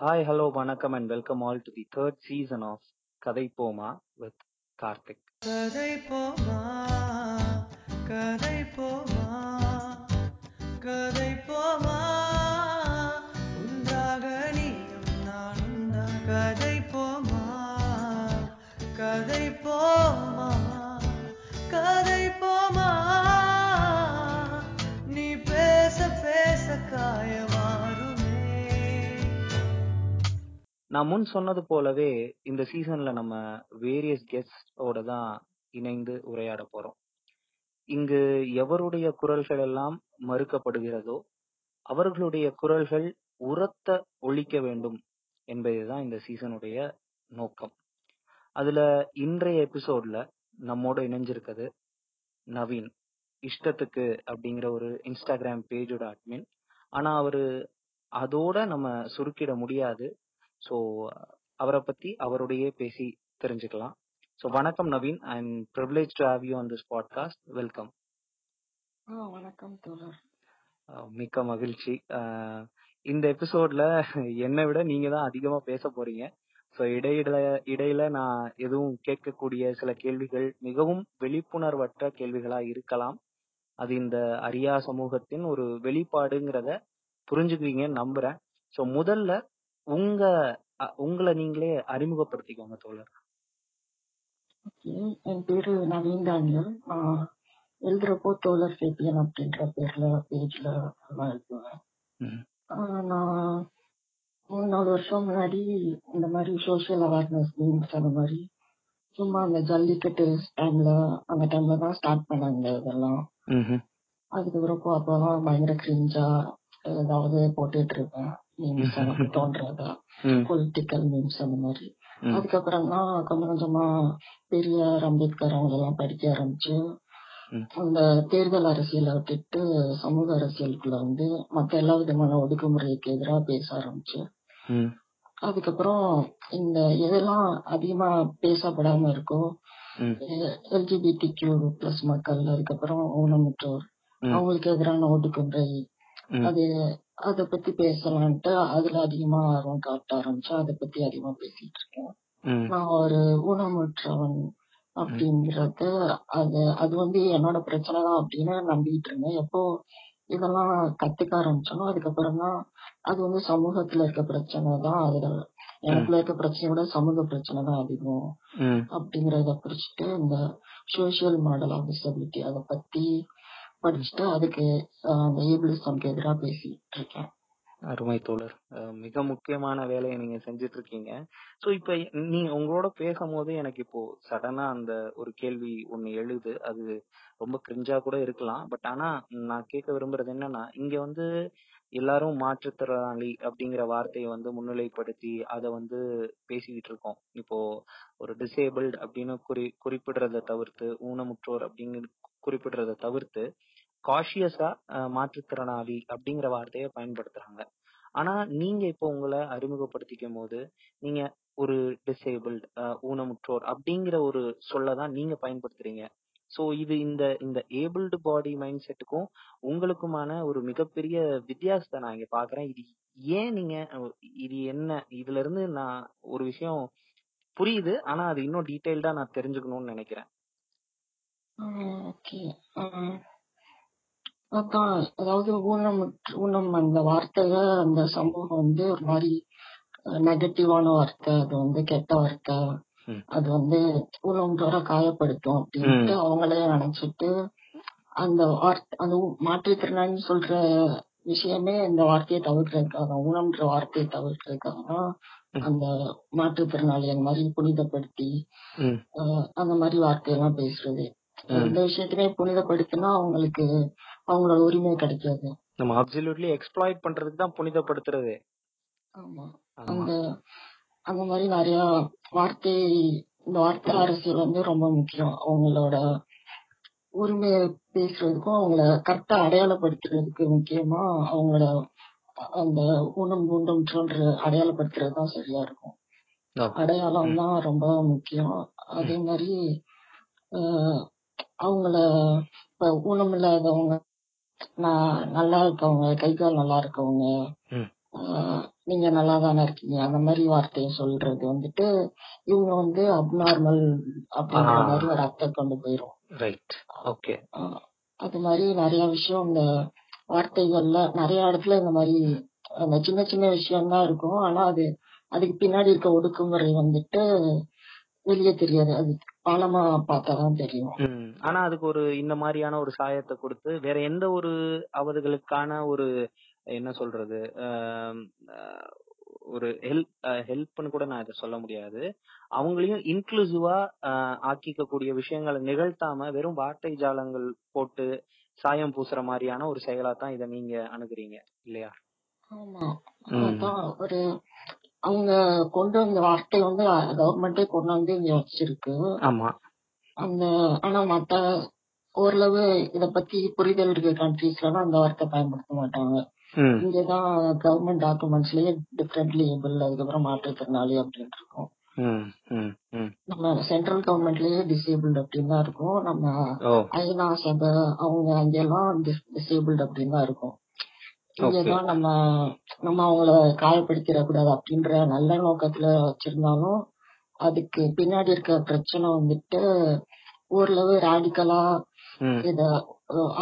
Hi, hello, vanakkam, and welcome all to the third season of Kadai Poma with Karthik. கதை போமா கதை போமா கதை போமா நான் முன் சொன்னது போலவே இந்த சீசன்ல நம்ம வேரியஸ் கெஸ்டோட தான் இணைந்து உரையாட போறோம். இங்கு எவருடைய குரல்கள் எல்லாம் மறுக்கப்படுகிறதோ அவர்களுடைய குரல்கள் உரத்த ஒழிக்க வேண்டும் என்பதுதான் இந்த சீசனுடைய நோக்கம். அதுல இன்றைய எபிசோட்ல நம்மோட இணைஞ்சிருக்கிறது நவீன். இஷ்டத்துக்கு அப்படிங்கிற ஒரு இன்ஸ்டாகிராம் பேஜோட அட்மின் ஆனா அவரு அதோட நம்ம சுருக்கிட முடியாது. ஸோ அவரை பத்தி அவருடைய பேசி தெரிஞ்சுக்கலாம். ஸோ வணக்கம் Naveen. I am privilege to have you on this podcast welcome ஆ வணக்கம் தோழர். மிக்க மகிழ்ச்சி. இந்த எபிசோட்ல என்னை விட நீங்க தான் அதிகமா பேச போறீங்க. ஸோ இடையில இடையில நான் எதுவும் கேட்கக்கூடிய சில கேள்விகள் மிகவும் விழிப்புணர்வற்ற கேள்விகளா இருக்கலாம். அது இந்த அரியா சமூகத்தின் ஒரு வெளிப்பாடுங்கிறத புரிஞ்சுக்குவீங்கன்னு நம்புறேன். ஸோ முதல்ல உங்க உங்களை நீங்களே அறிமுகப்படுத்திக்கோங்க தோழர். என் பேரு நவீன் தானியல். நான் எழுதுறப்போ தோழர் சேப்பியன் அப்படின்ற பேர்ல பேஜ்ல எல்லாம் எழுதுவேன். நான் மூணு நாலு வருஷம் முன்னாடி இந்த மாதிரி சோஷியல் அவேர்னஸ் மீன்ஸ் அந்த மாதிரி சும்மா அந்த ஜல்லிக்கட்டு டைம்ல அந்த டைம்ல தான் ஸ்டார்ட் பண்ணாங்க இதெல்லாம். அதுக்கப்புறம் அப்போதான் பயங்கர கிரிஞ்சா ஏதாவது போட்டுட்டு இருப்பேன். எனக்கு தோன்றதா. பொலிட்டிக்கல் மீன்ஸ் அந்த மாதிரி. அதுக்கப்புறம் தான் கொஞ்சம் கொஞ்சமா பெரியார் அம்பேத்கர் அவங்க எல்லாம் படிக்க ஆரம்பிச்சு. அந்த தேர்தல் அரசியலை விட்டுட்டு சமூக அரசியலுக்குள்ள வந்து மத்த எல்லா விதமான ஒடுக்குமுறைக்கு எதிராக பேச ஆரம்பிச்சு. அதுக்கப்புறம் இந்த எதெல்லாம் அதிகமா பேசப்படாம இருக்கோ. எல்ஜிபிடி கியூ பிளஸ் மக்கள் அதுக்கப்புறம் ஊனமுற்றோர். அவங்களுக்கு எதிரான ஒடுக்குமுறை. அது அத பத்தி பேசலான்ட்டு அதுல அதிகமா ஆர்வம் காட்ட ஆரம்பிச்சு அதை பத்தி அதிகமா பேசிட்டு இருக்கேன். நான் ஒரு ஊனமுற்றவன் அப்படிங்கறது அது அது வந்து என்னோட பிரச்சனை தான் அப்படின்னு நம்பிட்டு இருந்தேன் எப்போ இதெல்லாம் கத்துக்க ஆரம்பிச்சனோ அதுக்கப்புறம் தான் அது வந்து சமூகத்துல இருக்க பிரச்சனை தான் அதுல எனக்குள்ள இருக்க பிரச்சனையை விட சமூக பிரச்சனை தான் அதிகம். அப்படிங்கறத புடிச்சிட்டு இந்த சோசியல் மாடல் ஆஃப் டிசபிலிட்டி அதை பத்தி படிச்சுட்டு அதுக்கு ஆஹ், எதிராக பேசிட்டு இருக்கேன் அருமை தோழர். மிக முக்கியமான வேலையை நீங்க செஞ்சுட்டு இருக்கீங்க சோ இப்ப நீ உங்களோட பேசும்போது எனக்கு இப்போ சடனா அந்த ஒரு கேள்வி ஒண்ணு எழுது. அது ரொம்ப கிரிஞ்சா கூட இருக்கலாம். பட் ஆனா நான் கேட்க விரும்புறது என்னன்னா இங்க வந்து எல்லாரும் மாற்றுத்திறனாளி அப்படிங்கிற வார்த்தையை வந்து முன்னிலைப்படுத்தி அதை வந்து பேசிக்கிட்டு இருக்கோம் இப்போ ஒரு டிசேபிள்ட் அப்படின்னு குறி குறிப்பிடுறத தவிர்த்து ஊனமுற்றோர் அப்படின்னு குறிப்பிடுறத தவிர்த்து காஷியஸா மாற்றுத்திறனாளி அப்படிங்கிற வார்த்தையை பயன்படுத்துறாங்க. ஆனா நீங்க இப்போ உங்களை அறிமுகப்படுத்திக்கும் போது நீங்க ஒரு டிசேபிள்ட் ஊனமுற்றோர் அப்படிங்கிற ஒரு சொல்லதான் நீங்க பயன்படுத்துறீங்க. சோ இது இந்த இந்த ஏபிள்டு பாடி மைண்ட் செட்டுக்கும் உங்களுக்குமான ஒரு மிகப்பெரிய வித்தியாசத்தை நான் இங்க பாக்குறேன் இது ஏன் நீங்க இது என்ன இதுல இருந்து நான் ஒரு விஷயம் புரியுது ஆனா அது இன்னும் டீடைல்டா நான் தெரிஞ்சுக்கணும்னு நினைக்கிறேன். ஓகே. அதாவது ஊனம் ஊனம் அந்த வார்த்தைய அந்த சமூகம் வந்து ஒரு மாதிரி நெகட்டிவான வார்த்தை அது வந்து கெட்ட வார்த்தை. அது வந்து ஊனம்ன்றவரை காயப்படுத்தும் அப்படின்ட்டு. அவங்களே நினைச்சிட்டு அந்த வார்த்தை அந்த மாற்றுத்திறனாளின்னு சொல்ற விஷயமே இந்த வார்த்தையை தவிர்க்கிறதுக்காக ஊனம்ன்ற வார்த்தையை தவிர்க்கிறதுக்காக தான். அந்த மாற்றுத்திறனாளி அந்த மாதிரி புனிதப்படுத்தி அந்த மாதிரி வார்த்தையெல்லாம் பேசுறது ம். எந்த விஷயத்தையுமே புனிதப்படுத்தினா அவங்களுக்கு அவங்களோட உரிமை கிடைக்காது நம்ம அப்சல்யூட்லி எக்ஸ்ப்ளாய்ட் பண்றதுக்கு தான் புனிதப்படுத்துறது. ஆமா. அந்த அந்த மாதிரி நிறைய வார்த்தை இந்த வார்த்தை அரசியல் வந்து ரொம்ப முக்கியம். அவங்களோட உரிமையை பேசுறதுக்கும் அவங்கள கரெக்டா அடையாளப்படுத்துறதுக்கு முக்கியமா அவங்களோட அந்த ஊனம் ஊனம்ன்ற அடையாளப்படுத்துறது தான் சரியா இருக்கும். அடையாளம் தான் ரொம்ப முக்கியம். அதே மாதிரி அவங்கள இப்ப ஊனம் இல்லாதவங்க நான் நல்லா இருக்கவங்க கை கால் நல்லா இருக்கவங்க நீங்க நல்லா தானே இருக்கீங்க? அந்த மாதிரி வார்த்தையை சொல்றது வந்துட்டு இவங்க வந்து அப்நார்மல் அப்படின்ற ஆ. மாதிரி ஒரு அர்த்தம் கொண்டு போயிரும். ரைட் ஓகே அது மாதிரி நிறைய விஷயம் இந்த வார்த்தைகள்ல நிறைய இடத்துல இந்த மாதிரி அந்த சின்ன சின்ன விஷயம் தான் இருக்கும். ஆனா அது அதுக்கு பின்னாடி இருக்க ஒடுக்குமுறை வந்துட்டு வெளியே தெரியாது. அது ஆழமா பார்த்தாதான் தெரியும். ஆனா அதுக்கு ஒரு இந்த மாதிரியான ஒரு சாயத்தை கொடுத்து வேற எந்த ஒரு அவர்களுக்கான ஒரு என்ன சொல்றது ஒரு ஹெல்ப் ஹெல்ப்னு கூட நான் இதை சொல்ல முடியாது. அவங்களையும் இன்க்ளூசிவா ஆக்கிக்கக்கூடிய விஷயங்களை நிகழ்த்தாம வெறும் வார்த்தை ஜாலங்கள் போட்டு சாயம் பூசுற மாதிரியான ஒரு செயலா தான் இதை நீங்க அணுகுறீங்க இல்லையா? ஆமா. ஒரு அவங்க கொண்டு வந்த வார்த்தை வந்து கவர்மெண்டே கொண்டு வந்து இங்க வச்சிருக்கு. ஆமா. அந்த ஆனா மத்த ஓரளவு இத பத்தி புரிதல் இருக்க கண்ட்ரீஸ்ல அந்த வார்த்தை பயன்படுத்த மாட்டாங்க. இங்கதான் கவர்மெண்ட் டாக்குமெண்ட்ஸ்லயே டிஃபரெண்ட்லி ஏபிள் அதுக்கப்புறம் மாற்றுத்திறனாளி அப்படின்னு இருக்கும். நம்ம சென்ட்ரல் கவர்மெண்ட்லயே டிசேபிள்டு அப்படின்னு தான் இருக்கும். நம்ம ஐநா சபை அவங்க அங்கெல்லாம் டிசேபிள்டு அப்படின்னு தான் இருக்கும். இங்கதான் நம்ம நம்ம அவங்கள காயப்படுத்திட கூடாது அப்படின்ற நல்ல நோக்கத்துல வச்சிருந்தாலும் அதுக்கு பின்னாடி இருக்க பிரச்சனை வந்துட்டு ஓரளவு ராடிக்கலா இத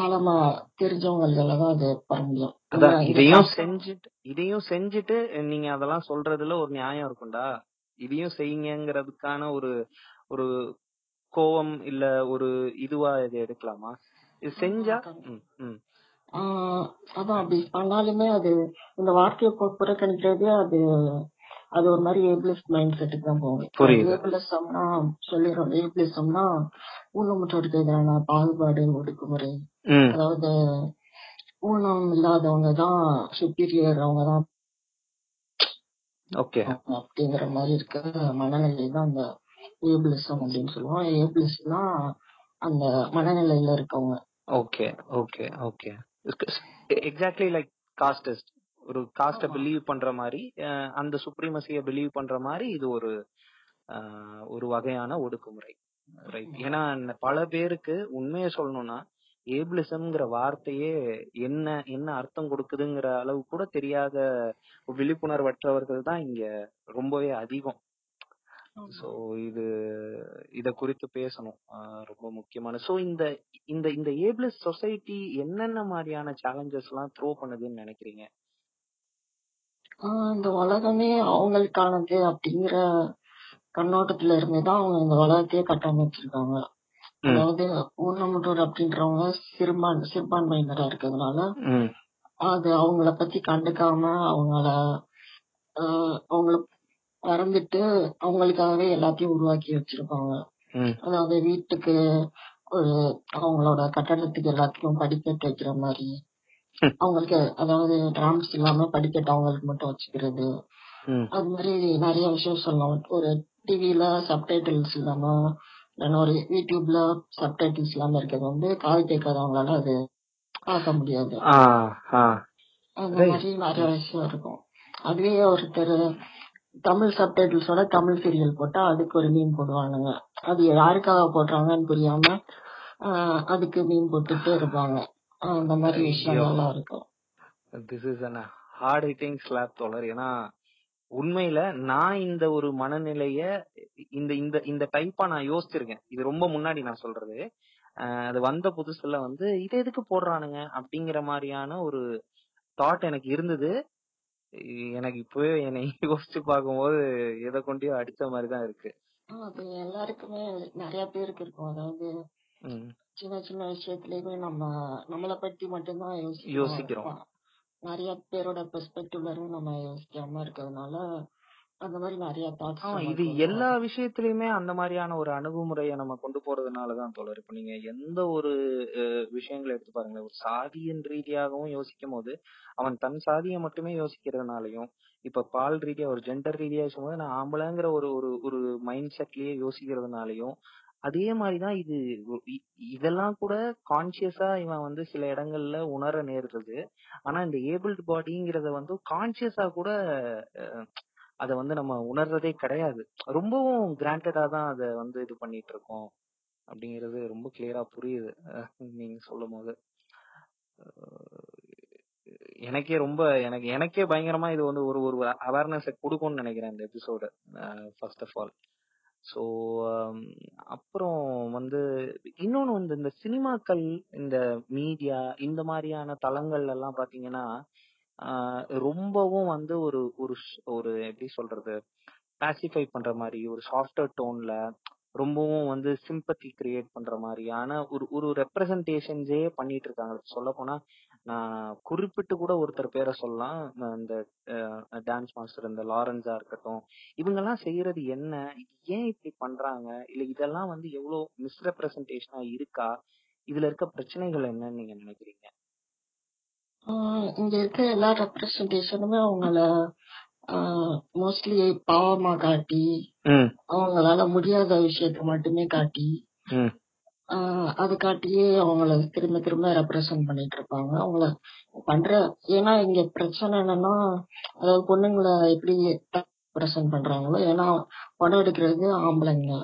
ஆழமா தெரிஞ்சவங்களால தான் அது பண்ண இதையும் செஞ்சுட்டு இதையும் செஞ்சுட்டு நீங்க அதெல்லாம் சொல்றதுல ஒரு நியாயம் இருக்கும்டா. இதையும் செய்யுங்கங்கிறதுக்கான ஒரு ஒரு கோவம் இல்ல ஒரு இதுவா இதை எடுக்கலாமா? இது செஞ்சா அதான் அப்படி. பண்ணாலுமே அது இந்த வார்த்தையை பு- புறக்கணிக்கிறதே அது அது ஒரு மாதிரி ஏபிஎஸ் மைண்ட் செட்டுக்கு தான் போகும். புரியுது. ஏபிஎஸ்எம்னா சொல்லிடுறோம். ஏபிஎஸ்எம்னா ஊனமுற்றோருக்கு எதிரான பாகுபாடு ஒடுக்குமுறை. ம், அதாவது ஊனம் இல்லாதவங்க தான் சுப்பீரியர் அவங்க தான் ஓகே. அப்படிங்கிற மாதிரி இருக்க மனநிலை தான் அந்த ஏபிஎஸ்எம் அப்படின்னு சொல்லுவோம். ஏபிஎஸ்னா அந்த மனநிலையில இருக்கவங்க. Okay okay okay. Exactly like casteist ஒரு காஸ்ட. பிலீவ் பண்ற மாதிரி அந்த சுப்ரீமசிய பிலீவ் பண்ற மாதிரி இது ஒரு ஒரு வகையான ஒடுக்குமுறை. ரைட் ஏன்னா பல பேருக்கு உண்மையை சொல்லணும்னா ஏபிளிசம்ங்கிற வார்த்தையே என்ன என்ன அர்த்தம் கொடுக்குதுங்கிற அளவு கூட தெரியாத விழிப்புணர்வற்றவர்கள் தான் இங்க ரொம்பவே அதிகம். சோ இது இத குறித்து பேசணும். ரொம்ப முக்கியமான சோ இந்த இந்த இந்த ஏபிளஸ் சொசைட்டி என்னென்ன மாதிரியான சேலஞ்சஸ் எல்லாம் த்ரோ பண்ணுதுன்னு நினைக்கிறீங்க? இந்த உலகமே அவங்களுக்கானது அப்படிங்கிற கண்ணோட்டத்துல இருந்துதான் அவங்க இந்த உலகத்தையே கட்டமைச்சிருக்காங்க. அதாவது ஊனமுற்றோர் அப்படின்றவங்க சிறுபான் சிறுபான்மையினரா இருக்கிறதுனால அது அவங்கள பத்தி கண்டுக்காம அவங்கள அவங்கள மறந்துட்டு அவங்களுக்காகவே எல்லாத்தையும் உருவாக்கி வச்சிருப்பாங்க. அதாவது வீட்டுக்கு ஒரு அவங்களோட கட்டடத்துக்கு எல்லாத்துக்கும் படிக்கட்டு வைக்கிற மாதிரி. அவங்களுக்கு அதாவது டிராம்ஸ் இல்லாம படிக்கட்டு அவங்களுக்கு மட்டும் வச்சுக்கிறது. அது மாதிரி நிறைய விஷயம் சொல்லலாம். ஒரு டிவில சப்டைட்டில்ஸ் இல்லாம ஒரு யூடியூப்ல சப்டைட்டில்ஸ் இல்லாம இருக்கிறது வந்து காது கேட்காதவங்களால அது பார்க்க முடியாது. அந்த. மாதிரி நிறைய விஷயம் இருக்கும். அதுவே ஒருத்தர் தமிழ் சப்டைட்டில்ஸோட தமிழ் சீரியல் போட்டா அதுக்கு ஒரு மீன் போடுவானுங்க. அது யாருக்காக போடுறாங்கன்னு புரியாம அதுக்கு மீன் போட்டுட்டே இருப்பாங்க. அந்த மாதிரி. விஷயங்கள்லாம் இருக்கும். This is an heart hitting slap தோழர். ஏன்னா உண்மையில நான் இந்த ஒரு மனநிலைய இந்த இந்த இந்த டைப்பா நான் யோசிச்சிருக்கேன். இது ரொம்ப முன்னாடி நான் சொல்றது. அது வந்த புதுசுல வந்து இது எதுக்கு போடுறானுங்க? அப்படிங்கிற மாதிரியான ஒரு தாட் எனக்கு இருந்தது. எனக்கு இப்பவே என்னை யோசிச்சு பார்க்கும்போது எதை கொண்டே அடிச்ச மாதிரி தான் இருக்கு. அது எல்லாருக்குமே நிறைய பேருக்கு இருக்கும். அதாவது சின்ன சின்ன விஷயத்துலயுமே நம்ம நம்மள பத்தி மட்டும்தான் யோசிக்கிறோம். நிறைய பேரோட பெர்ஸ்பெக்டிவ்ல இருந்து நம்ம யோசிக்காம இருக்கிறதுனால அந்த மாதிரி நிறைய தாட்ஸ் இது எல்லா விஷயத்திலயுமே அந்த மாதிரியான ஒரு அணுகுமுறையை நம்ம கொண்டு போறதுனாலதான் தோழர். இப்ப நீங்க எந்த ஒரு விஷயங்களை எடுத்து பாருங்களேன். ஒரு சாதியின் ரீதியாகவும் யோசிக்கும் போது அவன் தன் சாதியை மட்டுமே யோசிக்கிறதுனாலயும் இப்ப பால் ரீதியா ஒரு ஜெண்டர் ரீதியா யோசிக்கும்போது நான் ஆம்பளைங்கிற ஒரு ஒரு ஒரு மைண்ட் செட்லயே யோசிக்கிறதுனாலயும் அதே மாதிரிதான் இது இதெல்லாம் கூட கான்சியஸா இவன் வந்து சில இடங்கள்ல உணர நேருது ஆனா இந்த ஏபிள்டு பாடிங்கிறத வந்து கான்சியஸா கூட அத வந்து நம்ம உணர்றதே கிடையாது. ரொம்பவும் கிராண்டடா தான் அத வந்து இது பண்ணிட்டு இருக்கோம் அப்படிங்கிறது ரொம்ப கிளியரா புரியுது. அஹ் நீங்க சொல்லும் போது எனக்கே ரொம்ப எனக்கு எனக்கே பயங்கரமா இது வந்து ஒரு ஒரு அவேர்னஸ் கொடுக்கும்னு நினைக்கிறேன் இந்த episode first of all so அப்புறம் வந்து இன்னொன்று வந்து இந்த சினிமாக்கள் இந்த மீடியா இந்த மாதிரியான தளங்கள் எல்லாம் பார்த்தீங்கன்னா ரொம்பவும் வந்து ஒரு ஒரு ஒரு எப்படி சொல்றது பேசிஃபை பண்ற மாதிரி ஒரு சாஃப்ட்வேர் டோன்ல ரொம்பவும் வந்து சிம்பத்தி கிரியேட் பண்ற மாதிரியான ஒரு ஒரு ரெப்ரசன்டேஷன்ஸே பண்ணிட்டு இருக்காங்க. சொல்ல போனா நான் குறிப்பிட்டு கூட ஒருத்தர் பேரை சொல்லலாம். இந்த டான்ஸ் மாஸ்டர் இந்த லாரன்ஸா இருக்கட்டும். இவங்க எல்லாம் செய்யறது என்ன? ஏன் இப்படி பண்றாங்க? இல்ல இதெல்லாம் வந்து எவ்வளவு மிஸ்ரெப்ரசன்டேஷனா இருக்கா? இதுல இருக்க பிரச்சனைகள் என்னன்னு நீங்க நினைக்கிறீங்க? இங்க இருக்க எல்லா ரெப்ரசன்டேஷனுமே அவங்கள மோஸ்ட்லி பாவமா காட்டி அவங்களால முடியாத விஷயத்த மட்டுமே காட்டி அது காட்டியே அவங்கள திரும்ப திரும்ப ரெப்ரசன்ட் பண்ணிட்டு இருப்பாங்க. அவங்கள பண்ற ஏன்னா இங்க பிரச்சனை என்னன்னா அதாவது பொண்ணுங்களை எப்படி ரெப்ரசன்ட் பண்றாங்களோ ஏன்னா படம் எடுக்கிறது ஆம்பளைங்க.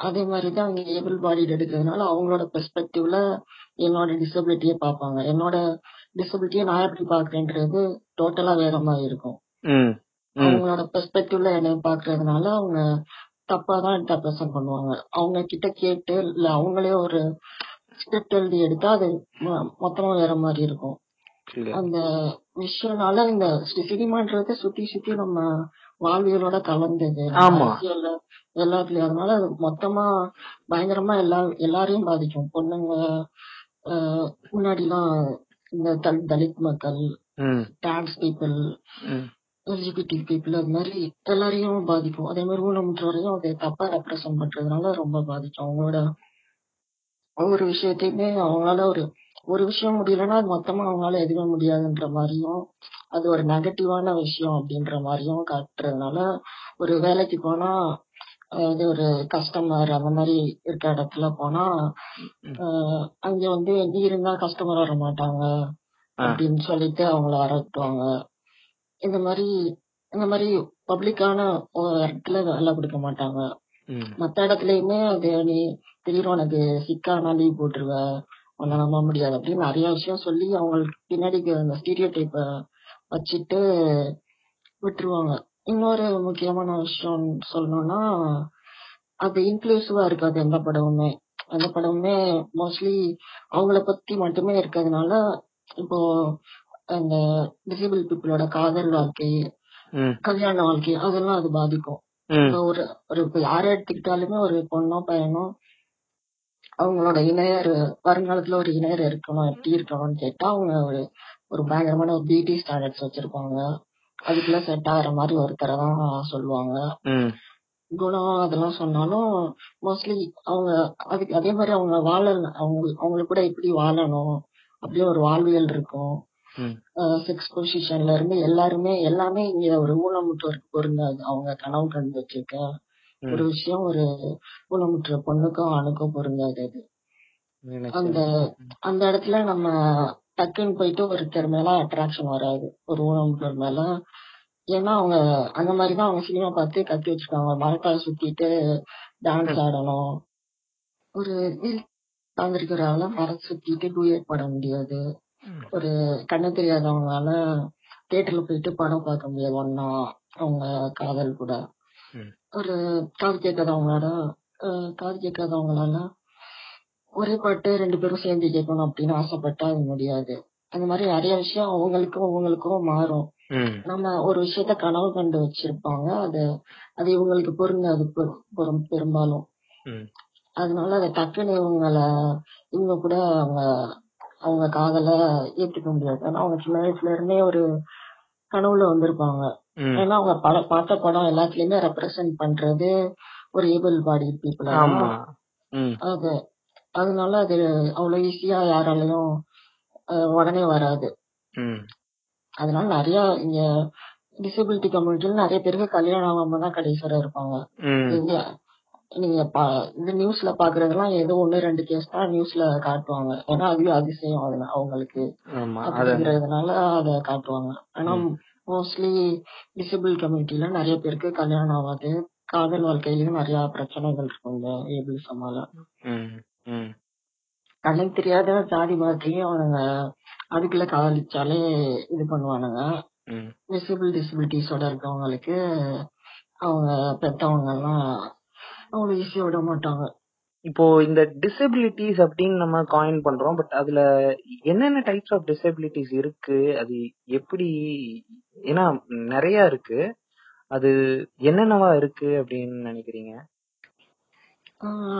அதே மாதிரிதான் அங்க ஏபிள் பாடிட் எடுக்கிறதுனால அவங்களோட பெர்ஸ்பெக்டிவ்ல என்னோட டிசபிலிட்டியை பார்ப்பாங்க. என்னோட டிசபிலிட்டியை நான் எப்படி பாக்குறேன்றது டோட்டலா வேற மாதிரி இருக்கும். அவங்களோட பெர்ஸ்பெக்டிவ்ல என்னை பாக்குறதுனால அவங்க தப்பா தான் ரெப்ரசன்ட் பண்ணுவாங்க. அவங்க கிட்ட கேட்டு இல்ல அவங்களே ஒரு ஸ்கிரிப்ட் எழுதி எடுத்தா அது மொத்தமா வேற மாதிரி இருக்கும். அந்த விஷயம்னால இந்த சினிமான்றது சுத்தி சுத்தி நம்ம வாழ்வியலோட கலந்தது. அரசியல்ல எல்லாத்துலயும். அதனால அது மொத்தமா பயங்கரமா எல்லா எல்லாரையும் பாதிக்கும். பொண்ணுங்க ஆஹ் முன்னாடிலாம் இந்த தல்- தலித் மக்கள் டிரான்ஸ் பீப்புள் எல்ஜிபிடி பீப்புள் அது மாதிரி எல்லாரையும் பாதிக்கும். அதே மாதிரி ஊனமுற்றோரையும் அதை தப்பா ரெப்ரசன்ட் பண்றதுனால ரொம்ப பாதிக்கும். அவங்களோட ஒவ்வொரு விஷயத்தையுமே அவங்களால ஒரு ஒரு விஷயம் முடியலன்னா அது மொத்தமா அவங்களால எதுவுமே முடியாதுன்ற மாதிரியும் அது ஒரு நெகட்டிவான விஷயம் அப்படின்ற மாதிரியும் காட்டுறதுனால ஒரு வேலைக்கு போனா அதாவது ஒரு கஸ்டமர் அந்த மாதிரி இருக்க இடத்துல போனா அங்க வந்து நீ இருந்தா கஸ்டமர் வர மாட்டாங்க. அப்படின்னு சொல்லிட்டு அவங்கள வரட்டுவாங்க இந்த மாதிரி இந்த மாதிரி பப்ளிக்கான இடத்துல வேலை கொடுக்க மாட்டாங்க. மத்த இடத்துலயுமே அது நீ திடீர்னு உனக்கு சிக்கானா லீவ் போட்டுருவ உன்னை நம்ப முடியாது அப்படின்னு நிறைய விஷயம் சொல்லி அவங்களுக்கு பின்னாடி அந்த ஸ்டீரியோ டைப்ப வச்சுட்டு விட்டுருவாங்க. இன்னொரு முக்கியமான விஷயம் சொல்லணும்னா அது இன்க்ளூசிவா இருக்காது எந்த படமுமே. எந்த படமுமே மோஸ்ட்லி அவங்கள பத்தி மட்டுமே இருக்கிறதுனால இப்போ அந்த டிசேபிள் பீப்புளோட காதல் வாழ்க்கை கல்யாண வாழ்க்கை அதெல்லாம் அது பாதிக்கும். ஒரு ஒரு யாரை எடுத்துக்கிட்டாலுமே ஒரு பொண்ணோ பையனோ அவங்களோட இணையர் வருங்காலத்துல ஒரு இணையர் இருக்கணும் எப்படி இருக்கணும்னு கேட்டா அவங்க ஒரு ஒரு பயங்கரமான ஒரு பியூட்டி ஸ்டாண்டர்ட்ஸ் வச்சிருப்பாங்க. அதுக்குள்ள செட் ஆகுற மாதிரி ஒருத்தரை தான் சொல்லுவாங்க. குணம் அதெல்லாம் சொன்னாலும் மோஸ்ட்லி அவங்க அதுக்கு அதே மாதிரி அவங்க வாழ அவங்க அவங்களுக்கு கூட எப்படி வாழணும்? அப்படி ஒரு வாழ்வியல் இருக்கும். செக்ஸ் பொசிஷன்ல இருந்து எல்லாருமே எல்லாமே இங்க ஒரு ஊனமுற்றோருக்கு பொருந்தாது அவங்க கனவு கண்டு வச்சிருக்க ஒரு விஷயம் ஒரு ஊனமுற்ற பொண்ணுக்கும் ஆணுக்கும் பொருந்தாது அது. அந்த அந்த இடத்துல நம்ம டக்குன்னு போயிட்டு ஒருத்தர் மேல அட்ராக்ஷன் வராது. ஒரு ஊனமுற்றோர் மேல. ஏன்னா அவங்க அந்த மாதிரிதான் அவங்க சினிமா பார்த்து கத்து வச்சிருக்காங்க மரத்தால் சுத்திட்டு டான்ஸ் ஆடணும். ஒரு சார்ந்திருக்கிறவங்கள மரம் சுத்திட்டு டூயட் பாட முடியாது. ஒரு கண்ணு தெரியாதவங்களால தியேட்டர்ல போயிட்டு படம் பார்க்க முடியாது. ஒன்னா அவங்க காதல் கூட. ஒரு காது கேட்காதவங்களால காது கேட்காதவங்களால ஒரே பாட்டு ரெண்டு பேரும் சேர்ந்து கேட்கணும் அப்படின்னு ஆசைப்பட்டா அது முடியாது. அந்த மாதிரி நிறைய விஷயம் அவங்களுக்கும் அவங்களுக்கும் மாறும். நம்ம ஒரு விஷயத்த கனவு கண்டு வச்சிருப்பாங்க. அது அது இவங்களுக்கு பொருந்தாது பெரு- பெரும்- பெரும்பாலும். அதனால அதை டக்குன்னு இவங்கள இவங்க கூட அவங்க அவங்க காதல ஏத்துக்க முடியாது. ஏன்னா அவங்க சின்ன வயசுல இருந்தே ஒரு கனவுல வந்திருப்பாங்க. ஏன்னா அவங்க படம் பார்த்த படம் எல்லாத்துலயுமே ரெப்ரசன்ட் பண்றது ஒரு ஏபிள் பாடி பீப்புள் அது. அதனால அது அவ்வளவு ஈஸியா யாராலையும் உடனே வராது. அதனால நிறைய இங்க டிசபிலிட்டி கம்யூனிட்டில நிறைய பேருக்கு கல்யாணம் ஆகாம தான் கடைசி வரை இருப்பாங்க. ம். நீங்க இந்த நியூஸ்ல பாக்குறதெல்லாம் ஏதோ ஒண்ணு ரெண்டு கேஸ் தான் நியூஸ்ல காட்டுவாங்க. ஏன்னா அதுவே அதிசயம் அதுல அவங்களுக்கு. அப்படிங்கிறதுனால அத காட்டுவாங்க. ஆனா மோஸ்ட்லி டிசபிள் கம்யூனிட்டில நிறைய பேருக்கு கல்யாணம் ஆகாது. காதல் வாழ்க்கையிலயும் நிறைய பிரச்சனைகள் இருக்கும் இந்த ஏபிள்சமால ம் ம். கண்ணுக்கு தெரியாத ஜாதி மதத்தையும் அவங்க அதுக்குள்ள காதலிச்சாலே இது பண்ணுவானுங்க. விசிபிள் டிசபிலிட்டிஸோட இருக்கவங்களுக்கு அவங்க பெத்தவங்க எல்லாம் அவ்வளவு ஈஸியா விட மாட்டாங்க. இப்போ இந்த டிசபிலிட்டிஸ் அப்படின்னு நம்ம காயின் பண்றோம் பட் அதுல என்னென்ன டைப்ஸ் ஆஃப் டிசபிலிட்டிஸ் இருக்கு? அது எப்படி ஏன்னா நிறைய இருக்கு. அது என்னென்னவா இருக்கு அப்படின்னு நினைக்கிறீங்க?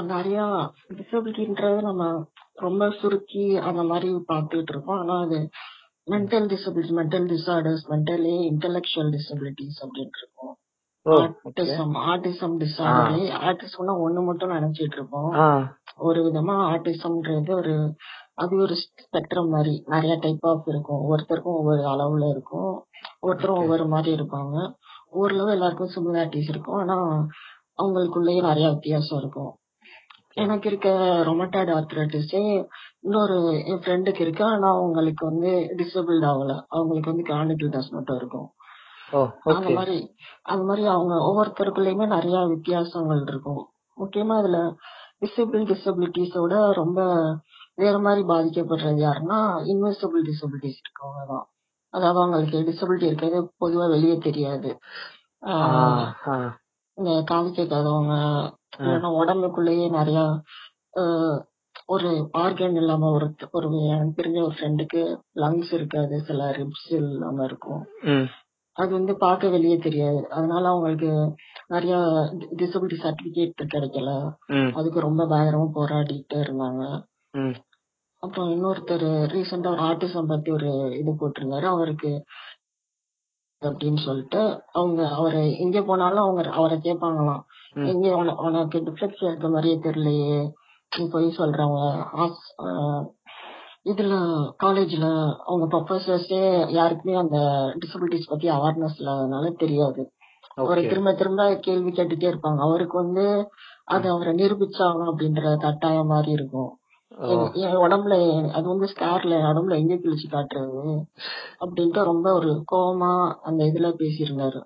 நிறைய டிசபிலிட்டின்றது நம்ம ரொம்ப சுருக்கி அந்த மாதிரி பார்த்துட்டு இருக்கோம் ஆனா அது mental disability mental disorders mentally intellectual disabilities அப்படின்னு இருக்கும் ஆட்டிசம் ஆட்டிசம் டிசார்டர்லயே ஆட்டிசம்னா ஒண்ணு மட்டும் நினைச்சிட்டு இருப்போம் ஒரு விதமா ஆட்டிசம்ன்றது ஒரு அது ஒரு ஸ்பெக்ட்ரம் மாதிரி நிறைய டைப் ஆஃப் இருக்கும். ஒவ்வொருத்தருக்கும் ஒவ்வொரு அளவுல இருக்கும். ஒவ்வொருத்தரும் ஓகே ஒவ்வொரு மாதிரி இருப்பாங்க. ஓரளவு எல்லாருக்கும் சிமிலாரிட்டிஸ் இருக்கும். ஆனா அவங்களுக்குள்ளேயே நிறைய வித்தியாசம் இருக்கும். எனக்கு இருக்க ரொமட்டாய்டு ஆர்த்ரைட்டிஸே இன்னொரு என் ஃப்ரெண்டுக்கு இருக்கு. ஆனா அவங்களுக்கு வந்து டிசபிள்ட் ஆகல. அவங்களுக்கு வந்து கார்னிகிள்டஸ் மட்டும் இருக்கும். அந்த மாதிரி அந்த மாதிரி அவங்க ஒவ்வொருத்தருக்குள்ளயுமே நிறைய வித்தியாசங்கள் இருக்கும். முக்கியமா அதுல டிசபிள் டிசபிலிட்டிஸோட ரொம்ப வேற மாதிரி பாதிக்கப்படுறது யாருன்னா இன்விசிபிள் டிசபிலிட்டிஸ் இருக்கவங்க தான். அதாவது அவங்களுக்கு டிசபிலிட்டி இருக்கிறது பொதுவா வெளியே தெரியாது. இந்த காது கேட்காதவங்க ஆ. இல்லைன்னா உடம்புக்குள்ளேயே நிறைய ஒரு ஆர்கன் இல்லாம ஒரு ஒரு எனக்கு தெரிஞ்ச ஒரு ஃப்ரெண்டுக்கு லங்ஸ் இருக்காது. சில ரிப்ஸ் இல்லாம இருக்கும். அது வந்து பார்க்க வெளியே தெரியாது. அதனால அவங்களுக்கு நிறைய டிசபிலிட்டி சர்டிபிகேட் கிடைக்கல. அதுக்கு ரொம்ப பயங்கரமா போராடிட்டு இருந்தாங்க. அப்புறம் இன்னொருத்தர் ரீசெண்டா ஒரு ஆர்டிசம் பத்தி ஒரு இது போட்டிருந்தாரு. அவருக்கு அப்படின்னு சொல்லிட்டு அவங்க அவரை எங்க போனாலும் அவங்க அவரை கேட்பாங்களாம் எங்க உன- உனக்கு டிஃபெக்ட் இருக்க மாதிரியே தெரியலையே. நீ போய் சொல்றவங்க இதுல காலேஜ்ல அவங்க ப்ரொஃபசர்ஸே யாருக்குமே அந்த டிசபிலிட்டிஸ் பத்தி அவேர்னஸ் இல்லாதனால தெரியாது. அவரை திரும்ப திரும்ப கேள்வி கேட்டுட்டே இருப்பாங்க. அவருக்கு வந்து அது அவரை நிரூபிச்சாகணும் அப்படின்ற கட்டாயம் மாதிரி இருக்கும். என் உடம்புல அது வந்து ஸ்கார்ல உடம்புல எங்க கிழிச்சு காட்டுறது அப்படின்ட்டு ரொம்ப ஒரு கோவமா அந்த இதுல பேசியிருந்தாரு.